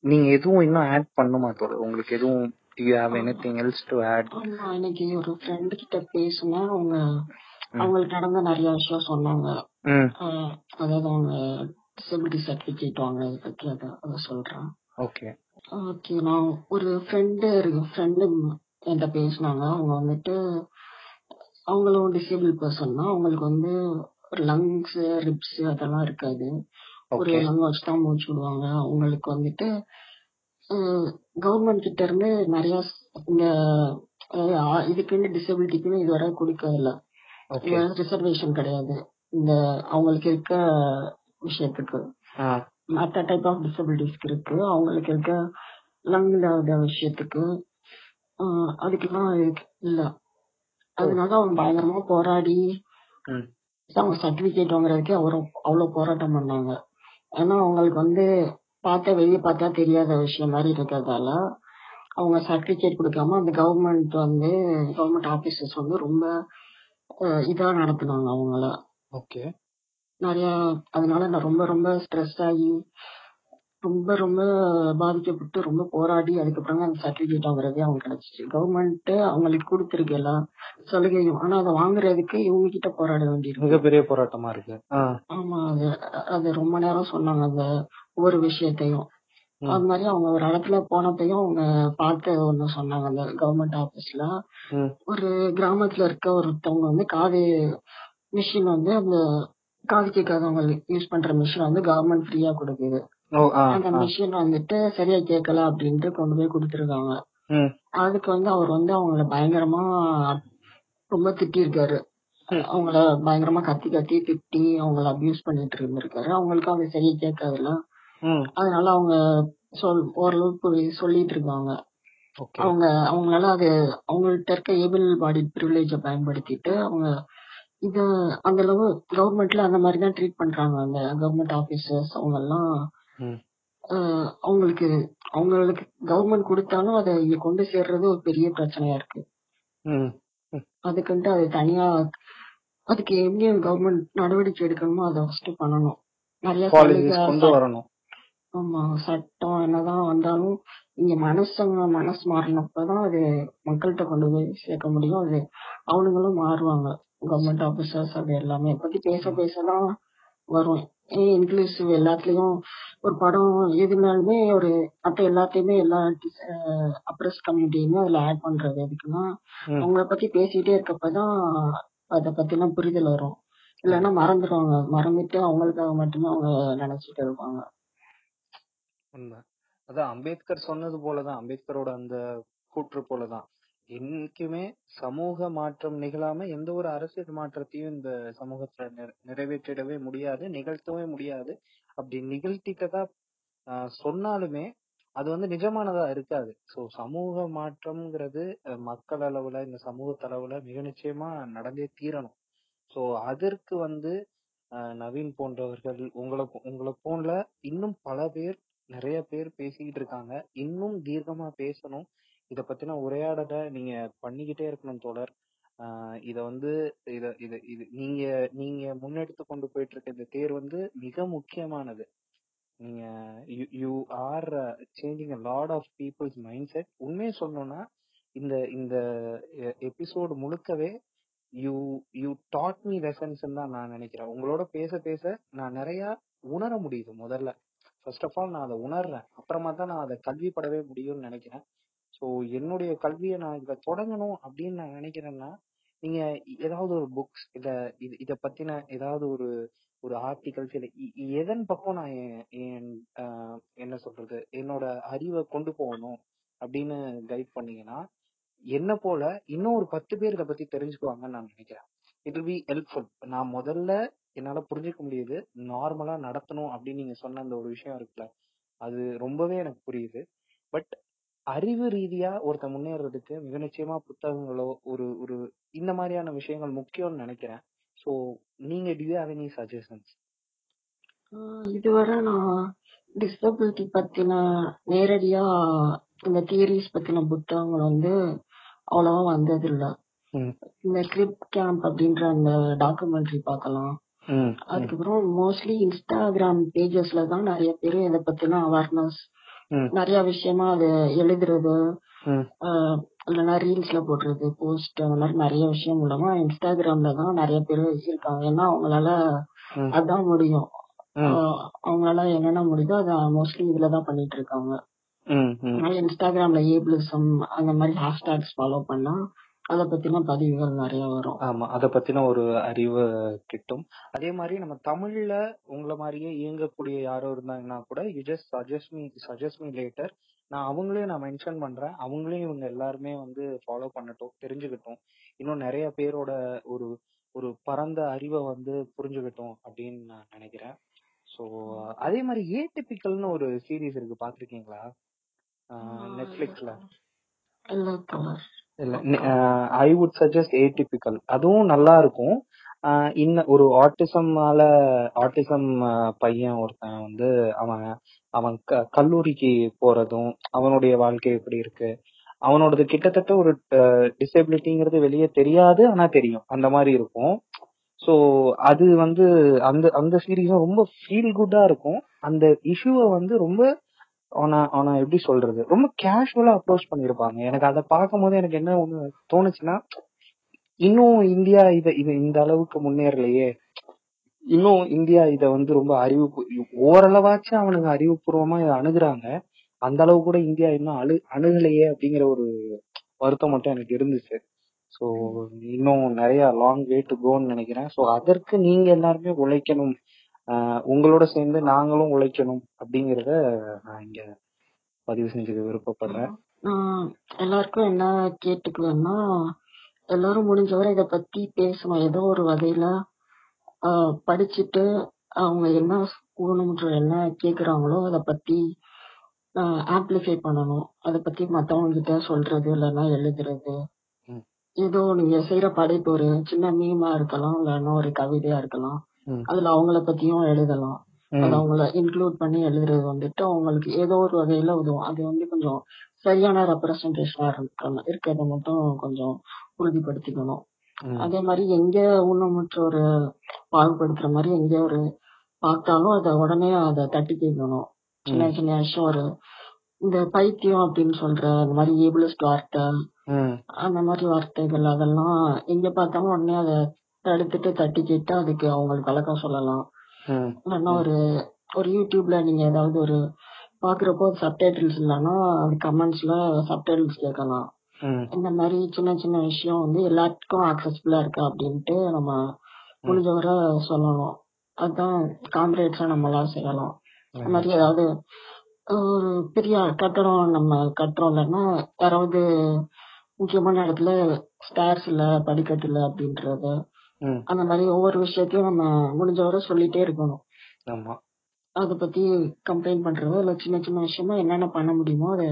நீங்க எதுவும் இன்னும் ஆட் பண்ணுமா தோழர்? உங்களுக்கு எதுவும் you have anything else to add இன்னைக்கு ஒரு ஃப்ரெண்டு கிட்ட பேசினேன். அவங்க அவங்களுக்கு நடந்த நிறைய விஷயம் சொன்னாங்க. அதாவது அவங்க டிசபிலிட்டி சர்டிபிகேட் வாங்கினதை பத்தி அதை அதை சொல்றேன். ஓகே. ஓகே நான் ஒரு ஃப்ரெண்டு இருக்கு ஃப்ரெண்டு என்கிட்ட பேசினாங்க. அவங்க வந்துட்டு அவங்களும் டிசேபிள் பர்சன் தான். அவங்களுக்கு வந்து லங்ஸ் ரிப்ஸ் அதெல்லாம் இருக்காது. ஒரு லங் வச்சு தான் மூச்சு விடுவாங்க. அவங்களுக்கு வந்துட்டு கவர்மெண்ட் கிட்ட இருந்து நிறைய இந்த இதுக்குன்னு டிசபிலிட்டிக்குன்னு இதுவரை கொடுக்கறது ஓகே ரிசர்வேஷன் கிடையாது. இந்த அவங்களுக்கு இருக்க விஷயத்துக்கு. மற்ற டைப் ஆஃப் டிசபிலிட்டிஸ்க்கு இருக்கு. அவங்களுக்கு இருக்க லங் இல்லாத விஷயத்துக்கு. அதுக்கெல்லாம் இல்ல. அதனால அவங்க பயங்கரமா போராடி அவங்க சர்டிபிகேட் வாங்குறதுக்கே அவரும் அவ்வளவு போராட்டம் பண்ணாங்க. ஏன்னா அவங்களுக்கு வந்து பார்த்தா வெளியே பார்த்தா தெரியாத விஷயம் மாதிரி இருக்கிறதால அவங்க சர்டிபிகேட் கொடுக்காம அந்த கவர்மெண்ட் வந்து கவர்மெண்ட் ஆபீசர்ஸ் வந்து ரொம்ப இதா நடத்துனாங்க அவங்கள. ஓகே. நிறைய அதனால நான் ரொம்ப ரொம்ப ஸ்ட்ரெஸ் ஆகி ரொம்ப ரொம்ப பாதிக்கப்பட்டு ரொம்ப போராடி அதுக்கப்புறம் அந்த சர்டிபிகேட் வாங்குறதே அவங்க கிடைச்சிச்சு. கவர்மெண்ட் அவங்களுக்கு கொடுத்துருக்கு எல்லா சலுகையும். ஆனா அதை வாங்குறதுக்கு இவங்க கிட்ட போராட வேண்டியிருக்கு. மிகப்பெரிய போராட்டமா இருக்கு. ஆமா அது அது ரொம்ப நேரம் சொன்னாங்க அந்த ஒவ்வொரு விஷயத்தையும். அது மாதிரி அவங்க ஒரு இடத்துல போனப்பையும் அவங்க பார்த்து ஒண்ணு சொன்னாங்க. அந்த கவர்மெண்ட் ஆபீஸ்ல ஒரு கிராமத்துல இருக்க ஒருத்தவங்க வந்து காது மிஷின் வந்து அந்த காது கேட்காதவங்க யூஸ் பண்ற மிஷின் வந்து கவர்மெண்ட் ஃப்ரீயா கொடுக்குது. அந்த மிஷின் வந்துட்டு சரியா கேட்கல அப்படின்ட்டு கொண்டு போய் கொடுத்துருக்காங்க. அதுக்கு வந்து அவர் வந்து அவங்கள பயங்கரமா ரொம்ப திட்டிருக்காரு. ம். அவங்கள பயங்கரமா கத்தி கத்தி திட்டி அவங்கள அபியூஸ் பண்ணிட்டு இருந்திருக்காரு. அவங்களுக்கு அது சரியா கேட்காதுல்ல. ம் அதனால அவங்க சொல் ஓரளவுக்கு சொல்லிட்டு இருக்காங்க அவங்க அவங்களால அது அவங்கள்ட்ட இருக்க ஏபிள் பாடி ப்ரிவிலேஜ பயன்படுத்திட்டு அவங்க இத அந்த அளவு கவர்மெண்ட்ல அந்த மாதிரி தான் ட்ரீட் பண்றாங்க அந்த கவர்மெண்ட் ஆபீசர்ஸ் அவங்க எல்லாம் அவங்களுக்கு அவங்களுக்கு கவர்மெண்ட் கொடுத்தாலும் அதை இங்க கொண்டு சேர்றது ஒரு பெரிய பிரச்சனையா இருக்கு. அதுக்குன்ட்டு அது தனியா அதுக்கு எப்படி கவர்மெண்ட் நடவடிக்கை எடுக்கணுமோ அதை ஃபர்ஸ்ட் பண்ணணும். நிறைய ஆமா சட்டம் என்னதான் வந்தாலும் இங்க மனசங்க மனசு மாறினப்பதான் அது மக்கள்கிட்ட கொண்டு போய் சேர்க்க முடியும். அது அவனுங்களும் மாறுவாங்க. கவர்மெண்ட் ஆபீசர்ஸ் அது எல்லாமே. பத்தி பேச பேசதான் வரும். இன்க்ளூசிவ் எல்லாத்துலயும் ஒரு படம் எதுனாலுமே ஒரு மத்த எல்லாத்தையுமே எல்லா அப்ரஸ் கம்யூனிட்டியுமே அதுல ஆட் பண்றது. எதுக்குன்னா அவங்கள பத்தி பேசிட்டே இருக்கப்பதான் அத பத்தின புரிதல் வரும். இல்லைன்னா மறந்துடுவாங்க மறந்துட்டு அவங்களுக்காக மட்டுமே அவங்க நினைச்சிட்டு இருப்பாங்க. உண்மை. அதான் அம்பேத்கர் சொன்னது போலதான் அம்பேத்கரோட அந்த கூற்று போலதான். என்னைக்குமே சமூக மாற்றம் நிகழாம எந்த ஒரு அரசியல் மாற்றத்தையும் இந்த சமூகத்துல நிறைவேற்றிடவே முடியாது நிகழ்த்தவே முடியாது. அப்படி நிகழ்த்திட்டதா ஆஹ் சொன்னாலுமே அது வந்து நிஜமானதா இருக்காது. சோ சமூக மாற்றம்ங்கிறது அஹ், மக்கள் அளவுல இந்த சமூக அளவுல மிக நிச்சயமா நடந்தே தீரணும். சோ அதற்கு வந்து அஹ், நவீன் போன்றவர்கள் உங்களை உங்களை போல இன்னும் பல பேர் நிறைய பேர் பேசிக்கிட்டு இருக்காங்க. இன்னும் தீர்க்கமா பேசணும். இத பத்தின உரையாடலை நீங்க பண்ணிக்கிட்டே இருக்கணும் தோழர். ஆஹ் இத வந்து இத இது இது நீங்க நீங்க முன்னெடுத்து கொண்டு போயிட்டு இருக்க இந்த தேர் வந்து மிக முக்கியமானது. நீங்க you are changing a lot of people's mind set உண்மையை சொல்லணும்னா இந்த இந்த எபிசோடு முழுக்கவே you you taught me lessons தான் நான் நினைக்கிறேன். உங்களோட பேச பேச நான் நிறைய உணர முடியுது முதல்ல. ஃபர்ஸ்ட் ஆஃப் ஆல் நான் அதை உணர்றேன். அப்புறமா தான் நான் அதை கல்விப்படவே முடியும்னு நினைக்கிறேன். ஸோ என்னுடைய கல்வியை நான் இதை தொடங்கணும் அப்படின்னு நான் நினைக்கிறேன்னா நீங்க ஏதாவது ஒரு புக்ஸ் இல்ல இது இத பத்தின ஏதாவது ஒரு ஒரு ஆர்டிகல்ஸ் இல்ல எதன் பக்கம் நான் என்ன சொல்றது என்னோட அறிவை கொண்டு போகணும் அப்படின்னு கைட் பண்ணீங்கன்னா என்ன போல இன்னும் ஒரு பத்து பேர் இதை பத்தி தெரிஞ்சுக்குவாங்கன்னு நான் நினைக்கிறேன். இட் வில் பி ஹெல்ப்ஃபுல் நான் முதல்ல என்னால புரிஞ்சுக்க முடியுது. நார்மலா நடத்தணும் அப்படின்னு நீங்க சொன்ன அந்த ஒரு விஷயம் இருக்குல்ல அது ரொம்பவே எனக்கு புரியுது. பட் அறிவு ரீதியா ஒருத்தன் முன்னேறதுக்கு மிக நிச்சயமா புத்தகங்களோ ஒரு ஒரு இந்த மாதிரியான விஷயங்கள் முக்கியம்னு நினைக்கிறேன். ஸோ நீங்க have any suggestions? ஆஹ் இதுவரை நான் டிசபிலிட்டி பத்தின நேரடியா இந்த தியரிஸ் பத்தின புத்தகங்கள் வந்து அவ்வளவா வந்ததில்ல. இந்த கிரிப் கேம்ப் அப்படின்ற அந்த டாக்குமெண்ட்ரி பார்க்கலாம். அதுக்கப்புறம் மோஸ்ட்லி இன்ஸ்டாகிராம் பேஜஸ்ல தான் நிறைய பேர் இதை பத்தின அவேர்னஸ் நிறைய விஷயமா அது எழுதுறது இல்லைன்னா ரீல்ஸ்ல போடுறது போஸ்ட் அந்த மாதிரி நிறைய விஷயம் மூலமா இன்ஸ்டாகிராம்ல தான் நிறைய பேர் இருக்காங்க ஏன்னா அவங்களால அதான் முடியும். அவங்களால என்னென்ன முடியுதோ அதை மோஸ்ட்லி இதுல தான் பண்ணிட்டு இருக்காங்க. இன்ஸ்டாகிராம்ல ஏபிளிசம் அந்த மாதிரி ஹேஷ்டேக்ஸ் ஃபாலோ பண்ணா அதை பத்தின பதிவுகள் நிறைய வரும். ஆமா அத பத்தின ஒரு அறிவு கிட்டும். அதே மாதிரி நம்ம தமிழ்ல உங்களை மாதிரியே இயங்கக்கூடிய யாரோ இருந்தாங்கன்னா கூட you just suggest me suggest me later நான் அவங்களையும் நான் மென்ஷன் பண்றேன். அவங்களையும் இவங்க எல்லாருமே வந்து ஃபாலோ பண்ணட்டும் தெரிஞ்சுக்கட்டும். இன்னும் நிறைய பேரோட ஒரு ஒரு பரந்த அறிவை வந்து புரிஞ்சுக்கட்டும் அப்படின்னு நான் நினைக்கிறேன். ஸோ அதே மாதிரி ஏடிபிக்கல்னு ஒரு சீரீஸ் இருக்கு. பாத்திருக்கீங்களா நெட்ஃபிளிக்ஸ்ல இல்ல ஐ வுட் சஜஸ்ட் ஏடிபிக்கல் அதுவும் நல்லா இருக்கும் இன்ன ஒரு ஆட்டிசம்னால ஆட்டிசம் பையன் ஒருத்தன் வந்து அவன் அவன் க- கல்லூரிக்கு போறதும் அவனுடைய வாழ்க்கை எப்படி இருக்கு அவனோடது கிட்டத்தட்ட ஒரு டிசபிலிட்டிங்கிறது வெளியே தெரியாது ஆனா தெரியும். அந்த மாதிரி இருக்கும். ஸோ அது வந்து அந்த அந்த சீரீஸும் ரொம்ப ஃபீல் குட்டா இருக்கும். அந்த இஷ்யூவை வந்து ரொம்ப அவனை அவனை எப்படி சொல்றது? ரொம்ப கேஷுவலா அப்ரோச் பண்ணிருப்பாங்க எனக்கு அதை பார்க்கும்போது எனக்கு என்ன ஒண்ணு தோணுச்சுன்னா இன்னும் இந்தியா இத இது இந்த அளவுக்கு முன்னேறலையே. இன்னும் இந்தியா இத வந்து ரொம்ப அறிவு ஓரளவாச்சும் அவனுங்க அறிவுபூர்வமா இதை அணுகுறாங்க. அந்த அளவு கூட இந்தியா இன்னும் அழு அணுகலையே அப்படிங்கிற ஒரு வருத்தம் மட்டும் எனக்கு இருந்துச்சு. ஸோ இன்னும் நிறைய லாங் வே டு கோன்னு நினைக்கிறேன். ஸோ அதற்கு நீங்க எல்லாருமே உழைக்கணும். உங்களோட சேர்ந்து நாங்களும் உழைக்கணும் அப்படிங்கறத நான் இங்க பதிவு செஞ்சுக்க விருப்பப்படுறேன். எல்லாருக்கும் என்ன கேட்டுக்குவேன்னா எல்லாரும் முடிஞ்சவரை இத பத்தி பேசணும் ஏதோ ஒரு வகையில படிச்சுட்டு அவங்க என்ன ஊனமுற்ற என்ன கேக்குறாங்களோ அத பத்தி ஆம்பிளிஃபை பண்ணணும். அத பத்தி மத்தவங்க கிட்ட சொல்றது இல்லைன்னா எழுதுறது. ஏதோ நீங்க செய்யற படைப்பு ஒரு சின்ன மீமா இருக்கலாம் இல்லைன்னா ஒரு கவிதையா இருக்கலாம். அதுல அவங்கள பத்தியும் எழுதலாம். அது அவங்கள இன்க்ளூட் பண்ணி எழுதுறது வந்துட்டு அவங்களுக்கு ஏதோ ஒரு வகையில உதவும். அது வந்து கொஞ்சம் சரியான ரெப்ரசன்டேஷனா இருக்கணும். இருக்கிறத மட்டும் கொஞ்சம் உறுதிப்படுத்திக்கணும். அதே மாதிரி எங்க ஊனமுற்ற ஒரு பாகுபடுத்துற மாதிரி எங்க ஒரு பார்த்தாலும் அதை உடனே அதை தட்டி கேட்கணும். சின்ன சின்ன விஷயம் ஒரு இந்த பைத்தியம் அப்படின்னு சொல்ற இந்த மாதிரி ஏபிளஸ்ட் வார்த்தை அந்த மாதிரி வார்த்தைகள் அதெல்லாம் எங்க பார்த்தாலும் உடனே அதை தடுத்துட்டு தட்டி கேட்டு அதுக்கு அவங்களுக்கு விளக்கம் சொல்லலாம். இல்லைன்னா ஒரு ஒரு யூடியூப்ல நீங்க ஏதாவது ஒரு பாக்குறப்போ சப்டைட்டில்ஸ் இல்லைன்னா அது கமெண்ட்ஸ்ல சப்டைட்டில்ஸ் கேட்கலாம். இந்த மாதிரி சின்ன சின்ன விஷயம் வந்து எல்லாத்துக்கும் ஆக்சசிபிளா இருக்கா அப்படின்ட்டு நம்ம முடிஞ்சவரை சொல்லணும். அதுதான் காம்ரேட்ஸா நம்மளால செய்யலாம். இந்த மாதிரி ஏதாவது ஒரு பெரிய கட்டடம் நம்ம கட்டுறோம் இல்லைன்னா யாராவது முக்கியமான இடத்துல ஸ்டார்ஸ் இல்ல படிக்கட்டு இல்ல அப்படின்றது அந்த மாதிரி ஒவ்வொரு விஷயத்தையும் நம்ம முடிஞ்சவரை சொல்லிட்டே இருக்கணும். ஆமா. அதை பத்தி கம்ப்ளைண்ட் பண்றதோ இல்ல சின்ன சின்ன விஷயமா என்னென்ன பண்ண முடியுமோ அதை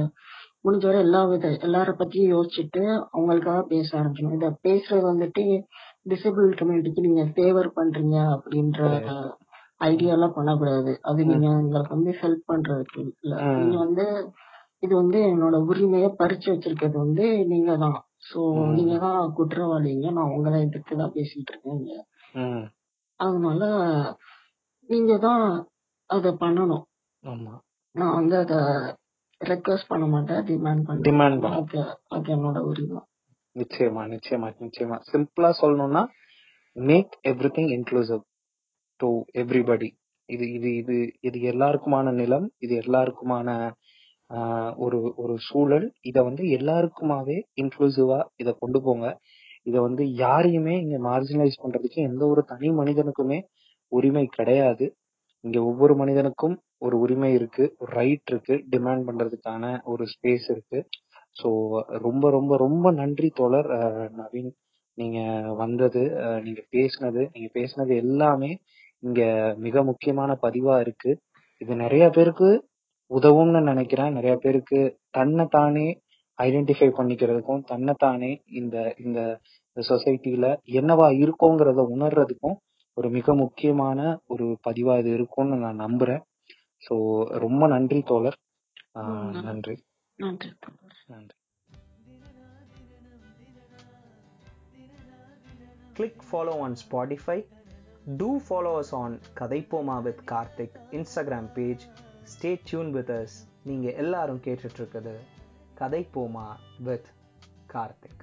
முடிஞ்சவரை எல்லா வித எல்லார பத்தியும் யோசிச்சுட்டு அவங்களுக்காக பேச ஆரம்பிக்கணும். இத பேசுறது வந்துட்டு டிசபிள் கம்யூனிட்டிக்கு நீங்க ஃபேவர் பண்றீங்க அப்படின்ற ஐடியா எல்லாம் பண்ணக்கூடாது. அது நீங்க உங்களுக்கு வந்து ஹெல்ப் பண்றதுக்கு இல்ல. நீங்க வந்து இது வந்து என்னோட உரிமையை பறிச்சு வச்சிருக்கிறது வந்து நீங்க தான் சோ நீங்க தான் குற்றவாளிங்க. நான் உங்களை எதிர்த்து தான் பேசிட்டு. ம், அதனால நீங்க தான் அதை பண்ணணும். ஆமா. நான் வந்து அத ரெக்வஸ்ட் பண்ண மாட்டேன். டிமாண்ட் பண்ணுவேன். டிமாண்ட் அது அது என்னோட உரிமை. நிச்சயமா நிச்சயமா நிச்சயமா. சிம்பிளா சொல்லணும்னா make everything inclusive to everybody இது இது இது இது எல்லாருக்குமான நிலம் இது எல்லாருக்குமான ஒரு ஒரு சூழல். இத வந்து எல்லாருக்குமாவே இன்க்ளூசிவா இத கொண்டு போங்க. இத வந்து யாரையுமே இங்க மார்ஜினலைஸ் பண்றதுக்கு எந்த ஒரு தனி மனிதனுக்குமே உரிமை கிடையாது. இங்க ஒவ்வொரு மனிதனுக்கும் ஒரு உரிமை இருக்கு ஒரு ரைட் இருக்கு டிமாண்ட் பண்றதுக்கான ஒரு ஸ்பேஸ் இருக்கு. ஸோ ரொம்ப ரொம்ப ரொம்ப நன்றி தோழர். நவீன் நீங்க வந்தது நீங்க பேசினது நீங்க பேசினது எல்லாமே இங்க மிக முக்கியமான பதிவா இருக்கு. இது நிறைய பேருக்கு உதவும்னு நினைக்கிறேன். நிறைய பேருக்கு தன்னை தானே ஐடென்டிஃபை பண்ணிக்கிறதுக்கும் தன்னை தானே இந்த இந்த சொசைட்டில என்னவா இருக்கோங்கிறத உணர்றதுக்கும் ஒரு மிக முக்கியமான ஒரு பதிவா இது இருக்கும்னு நான் நம்புறேன். ஸோ ரொம்ப நன்றி தோழர். நன்றி. நன்றி. நன்றி. Click follow on Spotify. Do follow us on கதைப்போமா with Karthik Instagram page. Stay tuned with us நீங்கள் எல்லாரும் கேட்டுட்ருக்குது கதை போமா வித் கார்த்திக்